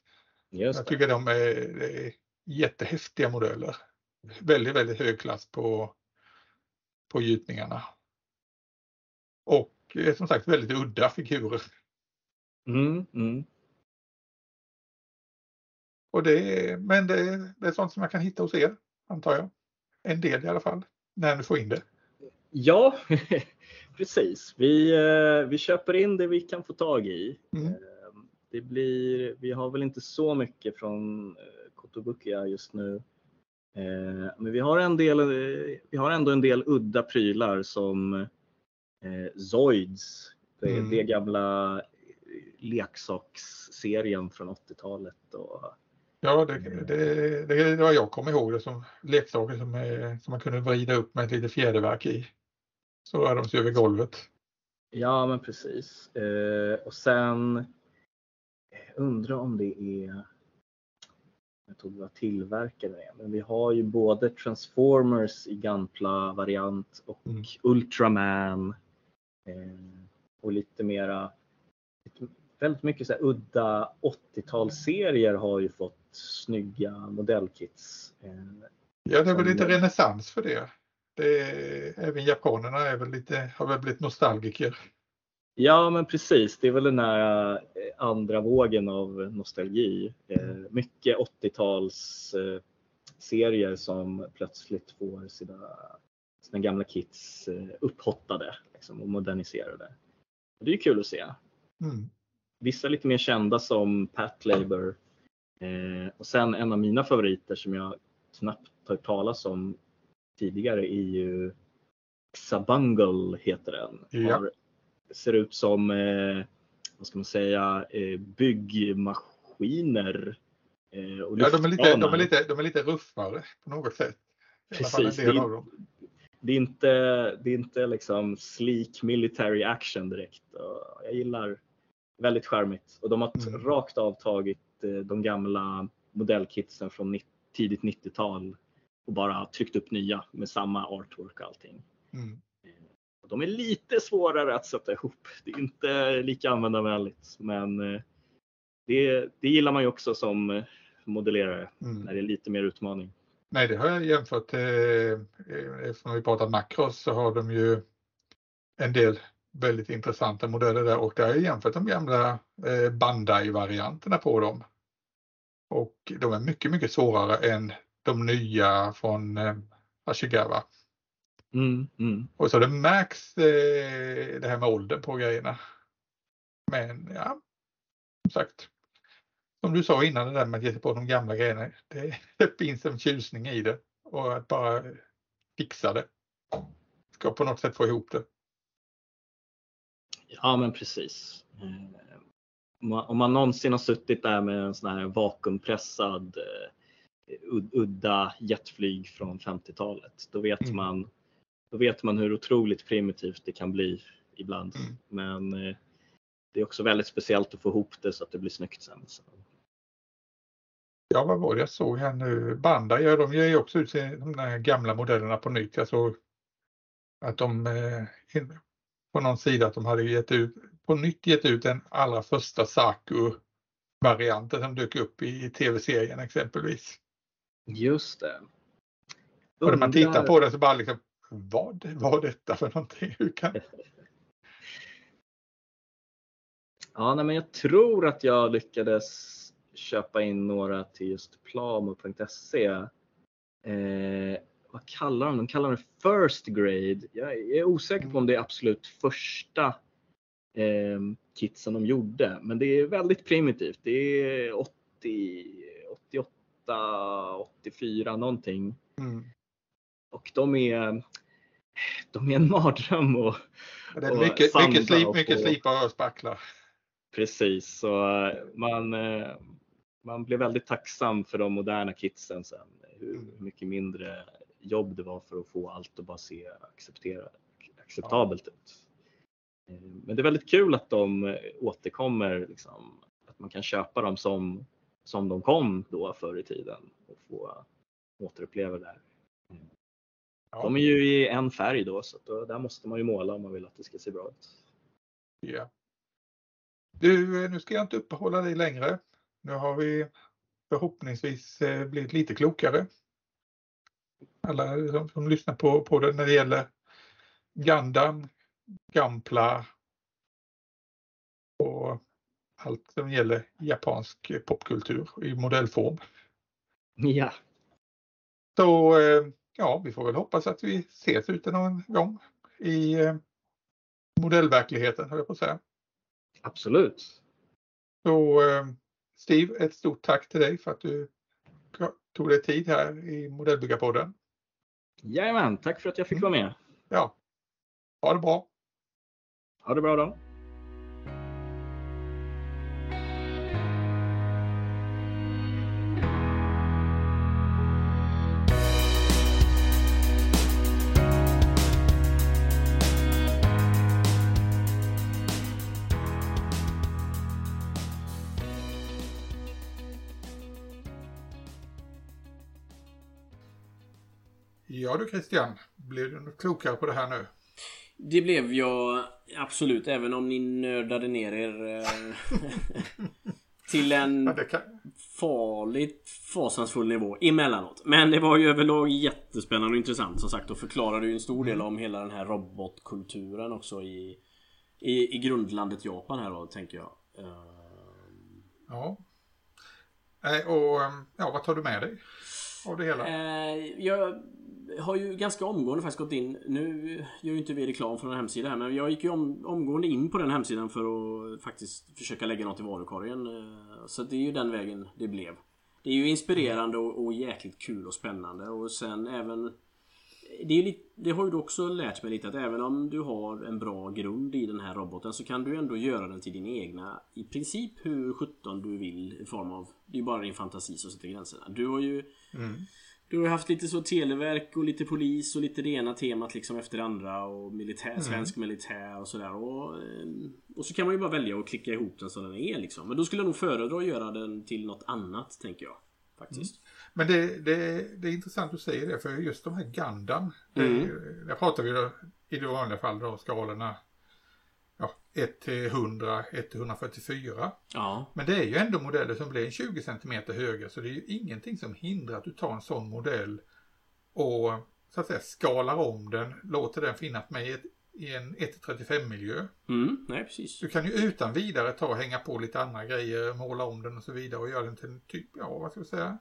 Speaker 3: de, just
Speaker 1: Jag
Speaker 3: det.
Speaker 1: tycker de är, är jättehäftiga modeller. Väldigt, väldigt hög klass på, på gjutningarna. Och eh, som sagt väldigt udda figurer.
Speaker 3: Mm, mm.
Speaker 1: Och det men det är, det är sånt som jag kan hitta hos er, antar jag. En del i alla fall, när du får in det.
Speaker 3: Ja, precis. Vi, eh, vi köper in det vi kan få tag i.
Speaker 1: Mm.
Speaker 3: Eh, Det blir, vi har väl inte så mycket från eh, Kotobukiya just nu. Men vi har, en del, vi har ändå en del udda prylar som Zoids. Det,
Speaker 1: Mm.
Speaker 3: det gamla leksaksserien från 80-talet. Och,
Speaker 1: Ja, det, det, det, det är vad jag kommer ihåg det som leksaker som, som man kunde vrida upp med ett litet fjäderverk i. Så rör de sig över golvet.
Speaker 3: Ja, men precis. Eh, och sen eh, undrar om det är jag tror det var tillverkare det, men vi har ju både Transformers i Gunpla-variant och
Speaker 1: Mm.
Speaker 3: Ultraman. Eh, och lite mera, väldigt mycket så udda 80-talsserier har ju fått snygga modellkits. Eh,
Speaker 1: Ja, det är väl lite renässans för det. det är, även japanerna är väl lite, har väl blivit nostalgiker.
Speaker 3: Ja, men precis. Det är väl den här eh, andra vågen av nostalgi. Eh, Mycket 80-tals eh, serier som plötsligt får sina, sina gamla kits upphottade liksom, och moderniserade. Det är kul att se.
Speaker 1: Mm.
Speaker 3: Vissa lite mer kända som Pat Labor. Eh, och sen en av mina favoriter som jag knappt hört talas om tidigare är ju Xabungle heter den.
Speaker 1: Ja.
Speaker 3: Har, ser ut som, eh, vad ska man säga, eh, byggmaskiner. Eh, och
Speaker 1: Ja, de är, lite, de, är lite, de är lite ruffare på något sätt.
Speaker 3: Precis, det-
Speaker 1: dem.
Speaker 3: det är inte, det är inte liksom sleek military action direkt. Jag gillar väldigt charmigt. Och de har
Speaker 1: Mm.
Speaker 3: rakt av tagit de gamla modellkitsen från tidigt 90-tal och bara tryckt upp nya med samma artwork och allting.
Speaker 1: Mm.
Speaker 3: Och de är lite svårare att sätta ihop. Det är inte lika användarvänligt men eh, det, det gillar man ju också som eh, modellerare
Speaker 1: Mm.
Speaker 3: när det är lite mer utmaning.
Speaker 1: Nej, det har jag jämfört. Eh, eh, eftersom vi pratar Macros så har de ju en del väldigt intressanta modeller där och där har jag jämfört de gamla eh, Bandai-varianterna på dem. Och de är mycket, mycket svårare än de nya från eh, Ashigawa.
Speaker 3: Mm, mm.
Speaker 1: Och så det märks eh, det här med åldern på grejerna. Men ja, som sagt. Som du sa innan det där med att ge sig på de gamla grejerna. Det, det finns en tjusning i det. Och att bara fixa det. Ska på något sätt få ihop det.
Speaker 3: Ja, men precis. Eh, Om man, om man någonsin har suttit där med en sån här vakuumpressad eh, ud- udda jetflyg från 50-talet, då vet,
Speaker 1: Mm.
Speaker 3: man, då vet man hur otroligt primitivt det kan bli ibland.
Speaker 1: Mm.
Speaker 3: Men eh, det är också väldigt speciellt att få ihop det så att det blir snyggt sen. Så.
Speaker 1: Ja, vad var det jag såg här nu? Bandai, ja, de ju också ut de gamla modellerna på nytt. Jag såg att de eh, på någon sida att de hade gett ut, på nytt gett ut den allra första Saku-varianten som dök upp i tv-serien exempelvis.
Speaker 3: Just det.
Speaker 1: Och när man tittar
Speaker 3: Undrar-
Speaker 1: på det så bara liksom, vad var detta för någonting? Hur kan...
Speaker 3: Ja, nej, men jag tror att jag lyckades köpa in några till just plamo.se. Eh, vad kallar de? De kallar det First Grade. Jag är osäker på om det är absolut första eh, kitsen de gjorde, men det är väldigt primitivt. Det är 80, 88, 84 någonting.
Speaker 1: Mm.
Speaker 3: Och de är, de är en mardröm och
Speaker 1: Det är
Speaker 3: Och
Speaker 1: mycket,
Speaker 3: sanda
Speaker 1: mycket, slip,
Speaker 3: och
Speaker 1: mycket slipar och spacklar.
Speaker 3: Precis, så eh, man, eh, man blev väldigt tacksam för de moderna kitsen sen. Hur
Speaker 1: Mm.
Speaker 3: mycket mindre jobb det var för att få allt att bara se acceptabelt ut. Eh, Men det är väldigt kul att de eh, återkommer, liksom, att man kan köpa dem som, som de kom då förr i tiden och få återuppleva det här.
Speaker 1: Ja.
Speaker 3: De är ju i en färg då, så då, där måste man ju måla om man vill att det ska se bra ut.
Speaker 1: Ja. Du, eh, nu ska jag inte uppehålla dig längre. Nu har vi förhoppningsvis blivit lite klokare. Alla som, som lyssnar på, på det när det gäller Gundam, Gampla och allt som gäller japansk popkultur i modellform.
Speaker 3: Ja,
Speaker 1: Så eh, ja, vi får väl hoppas att vi ses ute någon gång i eh, modellverkligheten, höll jag på att säga.
Speaker 3: absolut.
Speaker 1: Så eh, Steve, ett stort tack till dig för att du tog dig tid här i Modellbyggarpodden.
Speaker 3: Jajamän, tack för att jag fick vara med.
Speaker 1: Ja, ha det bra.
Speaker 3: Ha det bra då.
Speaker 1: Ja du Christian, blir du något klokare på det här nu?
Speaker 2: Det blev jag absolut, även om ni nördade ner er eh, till en
Speaker 1: kan...
Speaker 2: farligt fasansfull nivå emellanåt. Men det var ju överlag jättespännande och intressant som sagt och förklarade ju en stor del om hela den här robotkulturen också i, i, i grundlandet Japan här då, tänker jag. Eh,
Speaker 1: Ja. Nej, och eh, ja, vad tar du med dig av det hela?
Speaker 2: Eh, jag har ju ganska omgående faktiskt gått in. Nu gör ju inte vi reklam för en hemsida här men jag gick ju om, omgående in på den hemsidan för att faktiskt försöka lägga något i varukorgen. Eh, så det är ju den vägen det blev. Det är ju inspirerande och, och jäkligt kul och spännande och sen även det, är lite, det har ju du också lärt mig lite att även om du har en bra grund i den här roboten så kan du ändå göra den till din egna i princip hur 17 du vill i form av Det är ju bara din fantasi som sätter gränserna. Du har ju
Speaker 1: Mm
Speaker 2: du har haft lite så televerk och lite polis och lite det ena temat liksom efter det andra och militär, svensk militär och sådär. Och, eh, och så kan man ju bara välja att klicka ihop den så den är liksom. Men då skulle jag nog föredra att göra den till något annat tänker jag. Faktiskt.
Speaker 1: Men det, det, det är intressant att säga det, för just de här Gundam, det,
Speaker 2: Mm.
Speaker 1: där pratar vi då, i det vanliga fall då skalorna 1 till 100, 1 till 144.
Speaker 2: Ja.
Speaker 1: Men det är ju ändå modeller som blir 20 cm höga så det är ju ingenting som hindrar att du tar en sån modell och så att säga skalar om den, låter den finnas med i, ett, i en 1-35 miljö.
Speaker 2: Mm, nej precis.
Speaker 1: Du kan ju utan vidare ta och hänga på lite andra grejer, måla om den och så vidare och göra den till en typ, ja vad ska vi säga?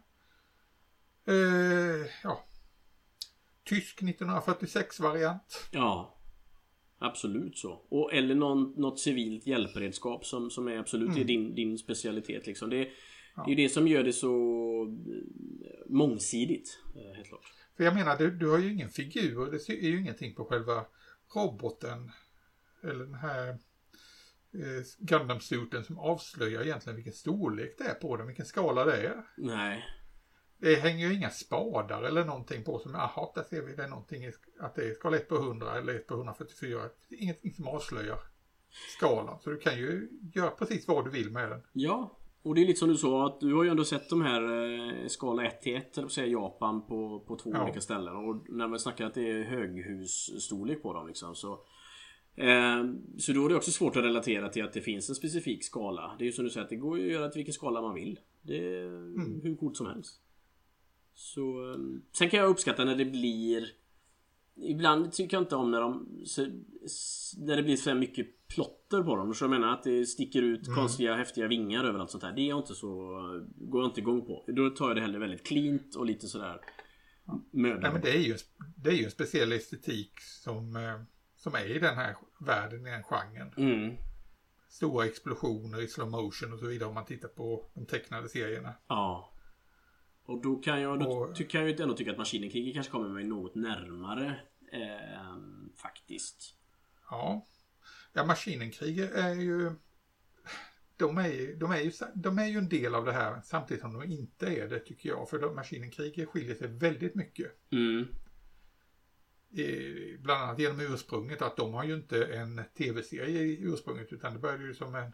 Speaker 1: Eh, ja. tysk 1946-variant.
Speaker 2: Ja. Absolut så. Och, eller någon, något civilt hjälpredskap som, som är absolut
Speaker 1: Mm.
Speaker 2: är din, din specialitet. Liksom. Det,
Speaker 1: Ja.
Speaker 2: det är det som gör det så eh, mångsidigt. eh, Helt klart.
Speaker 1: För jag menar, du, du har ju ingen figur. Det är ju ingenting på själva roboten. Eller den här eh, Gundam-suiten som avslöjar egentligen vilken storlek det är på den. Vilken skala det är.
Speaker 2: Nej.
Speaker 1: Det hänger ju inga spadar eller någonting på som, jaha, där ser vi det är någonting, att det är skala 1 på 100 eller 1 på 144. Det är ingenting som avslöjar skalan. Så du kan ju göra precis vad du vill med den.
Speaker 2: Ja. Och det är lite som du sa att du har ju ändå sett de här eh, skala 1 till 1 eller säga Japan på, på två
Speaker 1: Ja.
Speaker 2: olika ställen. Och när man snackar att det är höghusstorlek på dem liksom så eh, Så då är det också svårt att relatera till att det finns en specifik skala. Det är ju som du säger att det går ju att göra till vilken skala man vill. Det är hur coolt som helst. Så eh, Sen kan jag uppskatta när det blir Ibland tycker jag inte om när de så, När det blir så här mycket plotter på dem. Så jag menar att det sticker ut konstiga häftiga vingar över allt sånt här. Det är jag inte så Går jag inte igång på. Då tar jag det hellre väldigt cleant och lite sådär
Speaker 1: Nej, men det är ju, det är ju en speciell estetik som, eh, som är i den här världen, i den genren.
Speaker 2: Mm.
Speaker 1: Stora explosioner i slow motion och så vidare om man tittar på de tecknade serierna.
Speaker 2: Ja. Och då kan jag, då
Speaker 1: Och-
Speaker 2: ty- kan jag ändå tycka att Maskinenkriget kanske kommer mig något närmare. Eh, faktiskt.
Speaker 1: Ja, ja maskinenkriget är ju... De är, ju- de, är ju, de är ju en del av det här samtidigt som de inte är det tycker jag. För de, maskinenkriget skiljer sig väldigt mycket.
Speaker 2: Mm.
Speaker 1: Eh, Bland annat genom ursprunget att de har ju inte en tv-serie i ursprunget utan det började ju som en,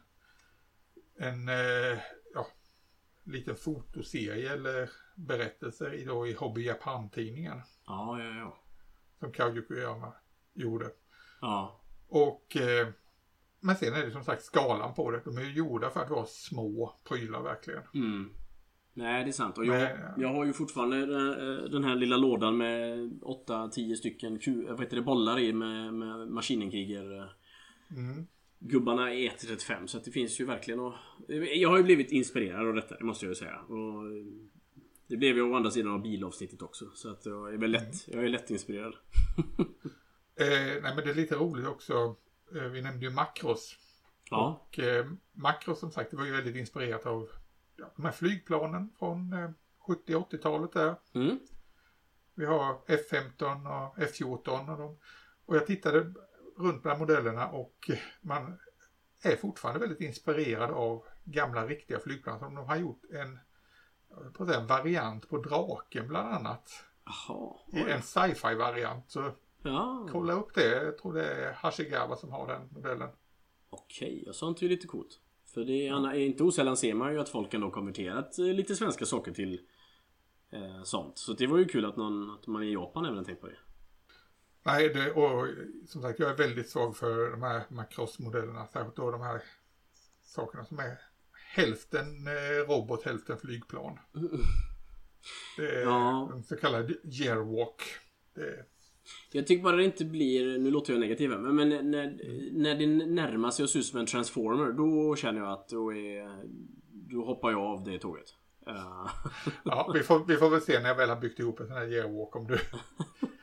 Speaker 1: en eh, liten fotoserie eller berättelser i, då, i Hobby Japan-tidningen
Speaker 2: Ja, ja, ja.
Speaker 1: som Kaiju Koyama gjorde.
Speaker 2: Ja.
Speaker 1: Och, eh, men sen är det som sagt skalan på det. De är ju gjorda för att vara små prylar verkligen.
Speaker 2: Mm. Nej, det är sant. Och jag,
Speaker 1: Men-
Speaker 2: jag har ju fortfarande den, den här lilla lådan med 8-10 stycken vad heter det, bollar i med, med maskinenkriger.
Speaker 1: Mm.
Speaker 2: Gubbarna är 1-35 så att det finns ju verkligen och Jag har ju blivit inspirerad av detta, det måste jag ju säga. Och det blev ju å andra sidan av bilavsnittet också. Så att jag är väl lätt, jag är lätt inspirerad.
Speaker 1: Eh, nej men det är lite roligt också. Eh, vi nämnde ju Makros.
Speaker 2: Ja.
Speaker 1: Och eh, Makros som sagt det var ju väldigt inspirerat av ja, de här flygplanen från eh, 70 80-talet där.
Speaker 2: Mm.
Speaker 1: Vi har F15 och F14 och de. Och jag tittade runt bland modellerna och man är fortfarande väldigt inspirerad av gamla riktiga flygplan. Som de har gjort en, på en variant på draken bland annat.
Speaker 2: Jaha.
Speaker 1: I en sci-fi variant. Så
Speaker 2: Ja.
Speaker 1: kolla upp det. Jag tror det är Hashigawa som har den modellen.
Speaker 2: Okej, och sånt är ju lite coolt. För det är, inte osällan ser man ju att folk ändå konverterat eh, lite svenska saker till eh, sånt. Så det var ju kul att, någon, att man i Japan även tänkt på det.
Speaker 1: Nej, det, och som sagt jag är väldigt svag för de här Macross-modellerna. Särskilt då de här sakerna som är hälften eh, robot, hälften flygplan. Det är
Speaker 2: Ja.
Speaker 1: en så kallad yearwalk. Är,
Speaker 2: Jag tycker bara det inte blir, nu låter jag negativ men, men när, när det närmar sig och ser ut som en transformer då känner jag att då är Då hoppar jag av det tåget. Eh,
Speaker 1: ja, vi, får, vi får väl se när jag väl har byggt ihop en sån här yearwalk om du,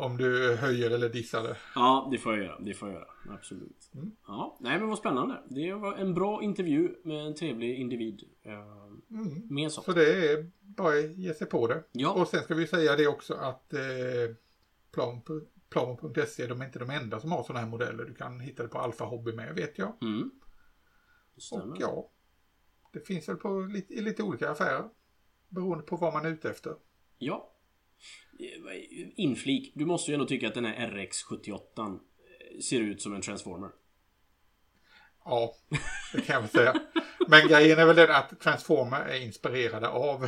Speaker 1: om du höjer eller dissar det.
Speaker 2: ja, det får jag göra. Det får jag göra. Absolut.
Speaker 1: Mm.
Speaker 2: Ja, nej men vad spännande. Det var en bra intervju med en trevlig individ. Uh,
Speaker 1: Mm.
Speaker 2: mer sånt.
Speaker 1: Så det är bara att ge sig på det.
Speaker 2: Ja.
Speaker 1: Och sen ska vi säga det också att eh, plan, plan.se de är inte de enda som har sådana här modeller. Du kan hitta det på Alfa Hobby med vet jag.
Speaker 2: Mm. Det
Speaker 1: Och
Speaker 2: stämmer.
Speaker 1: ja, det finns väl på lite, i lite olika affärer. Beroende på vad man är ute efter.
Speaker 2: Ja. Eh, Inflik. Du måste ju ändå tycka att den här RX78 ser ut som en transformer.
Speaker 1: Ja, det kan jag väl säga. Men grejen är väl den att Transformer är inspirerade av,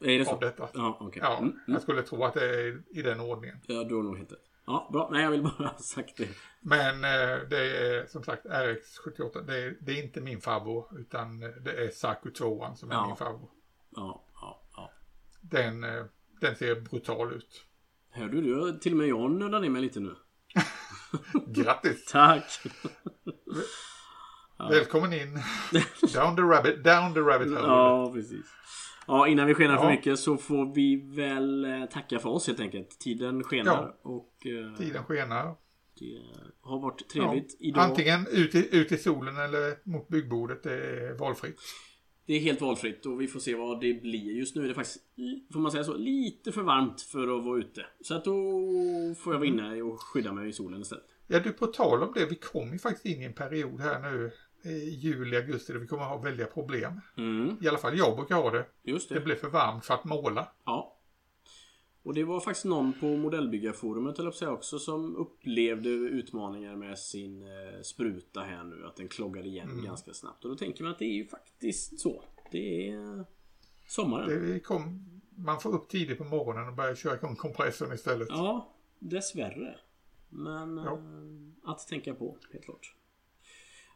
Speaker 2: Är det så?
Speaker 1: detta.
Speaker 2: Ja, okej.
Speaker 1: Ja,
Speaker 2: Mm, mm.
Speaker 1: jag skulle tro att det är i den ordningen.
Speaker 2: Ja, du har nog rätt. Ja, bra. Nej, jag vill bara ha sagt det.
Speaker 1: Men eh, det är som sagt RX78. Det är, det är inte min favorit utan det är Saku 2 som är
Speaker 2: Ja.
Speaker 1: min favorit.
Speaker 2: Ja, ja, ja.
Speaker 1: Den, eh, den ser brutal ut.
Speaker 2: Hörde du? Till och med jag nördar ner mig lite nu.
Speaker 1: Grattis!
Speaker 2: Tack!
Speaker 1: Välkommen in. Down the rabbit, down the rabbit hole.
Speaker 2: Ja, precis. Ja, innan vi skenar för
Speaker 1: Ja.
Speaker 2: mycket så får vi väl eh, tacka för oss helt enkelt. Tiden skenar och eh,
Speaker 1: Tiden skenar.
Speaker 2: det har varit
Speaker 1: Ja.
Speaker 2: trevligt idag.
Speaker 1: Antingen ut i, ut i solen eller mot byggbordet. Det är valfritt.
Speaker 2: Det är helt valfritt och vi får se vad det blir. Just nu är det faktiskt, får man säga så, lite för varmt för att vara ute. Så att då får jag vara inne och skydda mig i solen istället.
Speaker 1: Ja, du på tal om det. Vi kommer ju faktiskt in i en period här nu juli, augusti där vi kommer ha väldiga problem.
Speaker 2: Mm,
Speaker 1: I alla fall jag brukar ha det.
Speaker 2: just
Speaker 1: Det
Speaker 2: det.
Speaker 1: blir för varmt för att måla.
Speaker 2: Ja. Och det var faktiskt någon på modellbyggarforumet, eller säga också, som upplevde utmaningar med sin eh, spruta här nu. Att den kloggade igen ganska snabbt. Och då tänker man att det är ju faktiskt så. Det är sommaren.
Speaker 1: Det kom, man får upp tidigt på morgonen och börja köra igång kompressorn istället.
Speaker 2: Ja, dessvärre. Men
Speaker 1: Ja.
Speaker 2: eh, att tänka på, helt klart.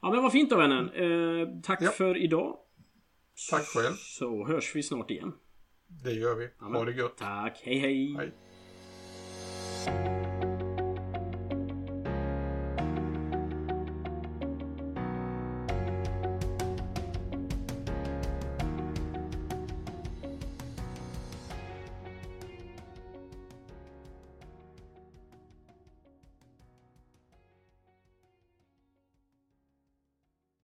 Speaker 2: Ja men vad fint då vännen. Eh, tack
Speaker 1: Ja.
Speaker 2: för idag.
Speaker 1: Tack själv.
Speaker 2: Så hörs vi snart igen.
Speaker 1: Det gör vi. Ha det gött.
Speaker 2: Tack, hej hej.
Speaker 1: Hej.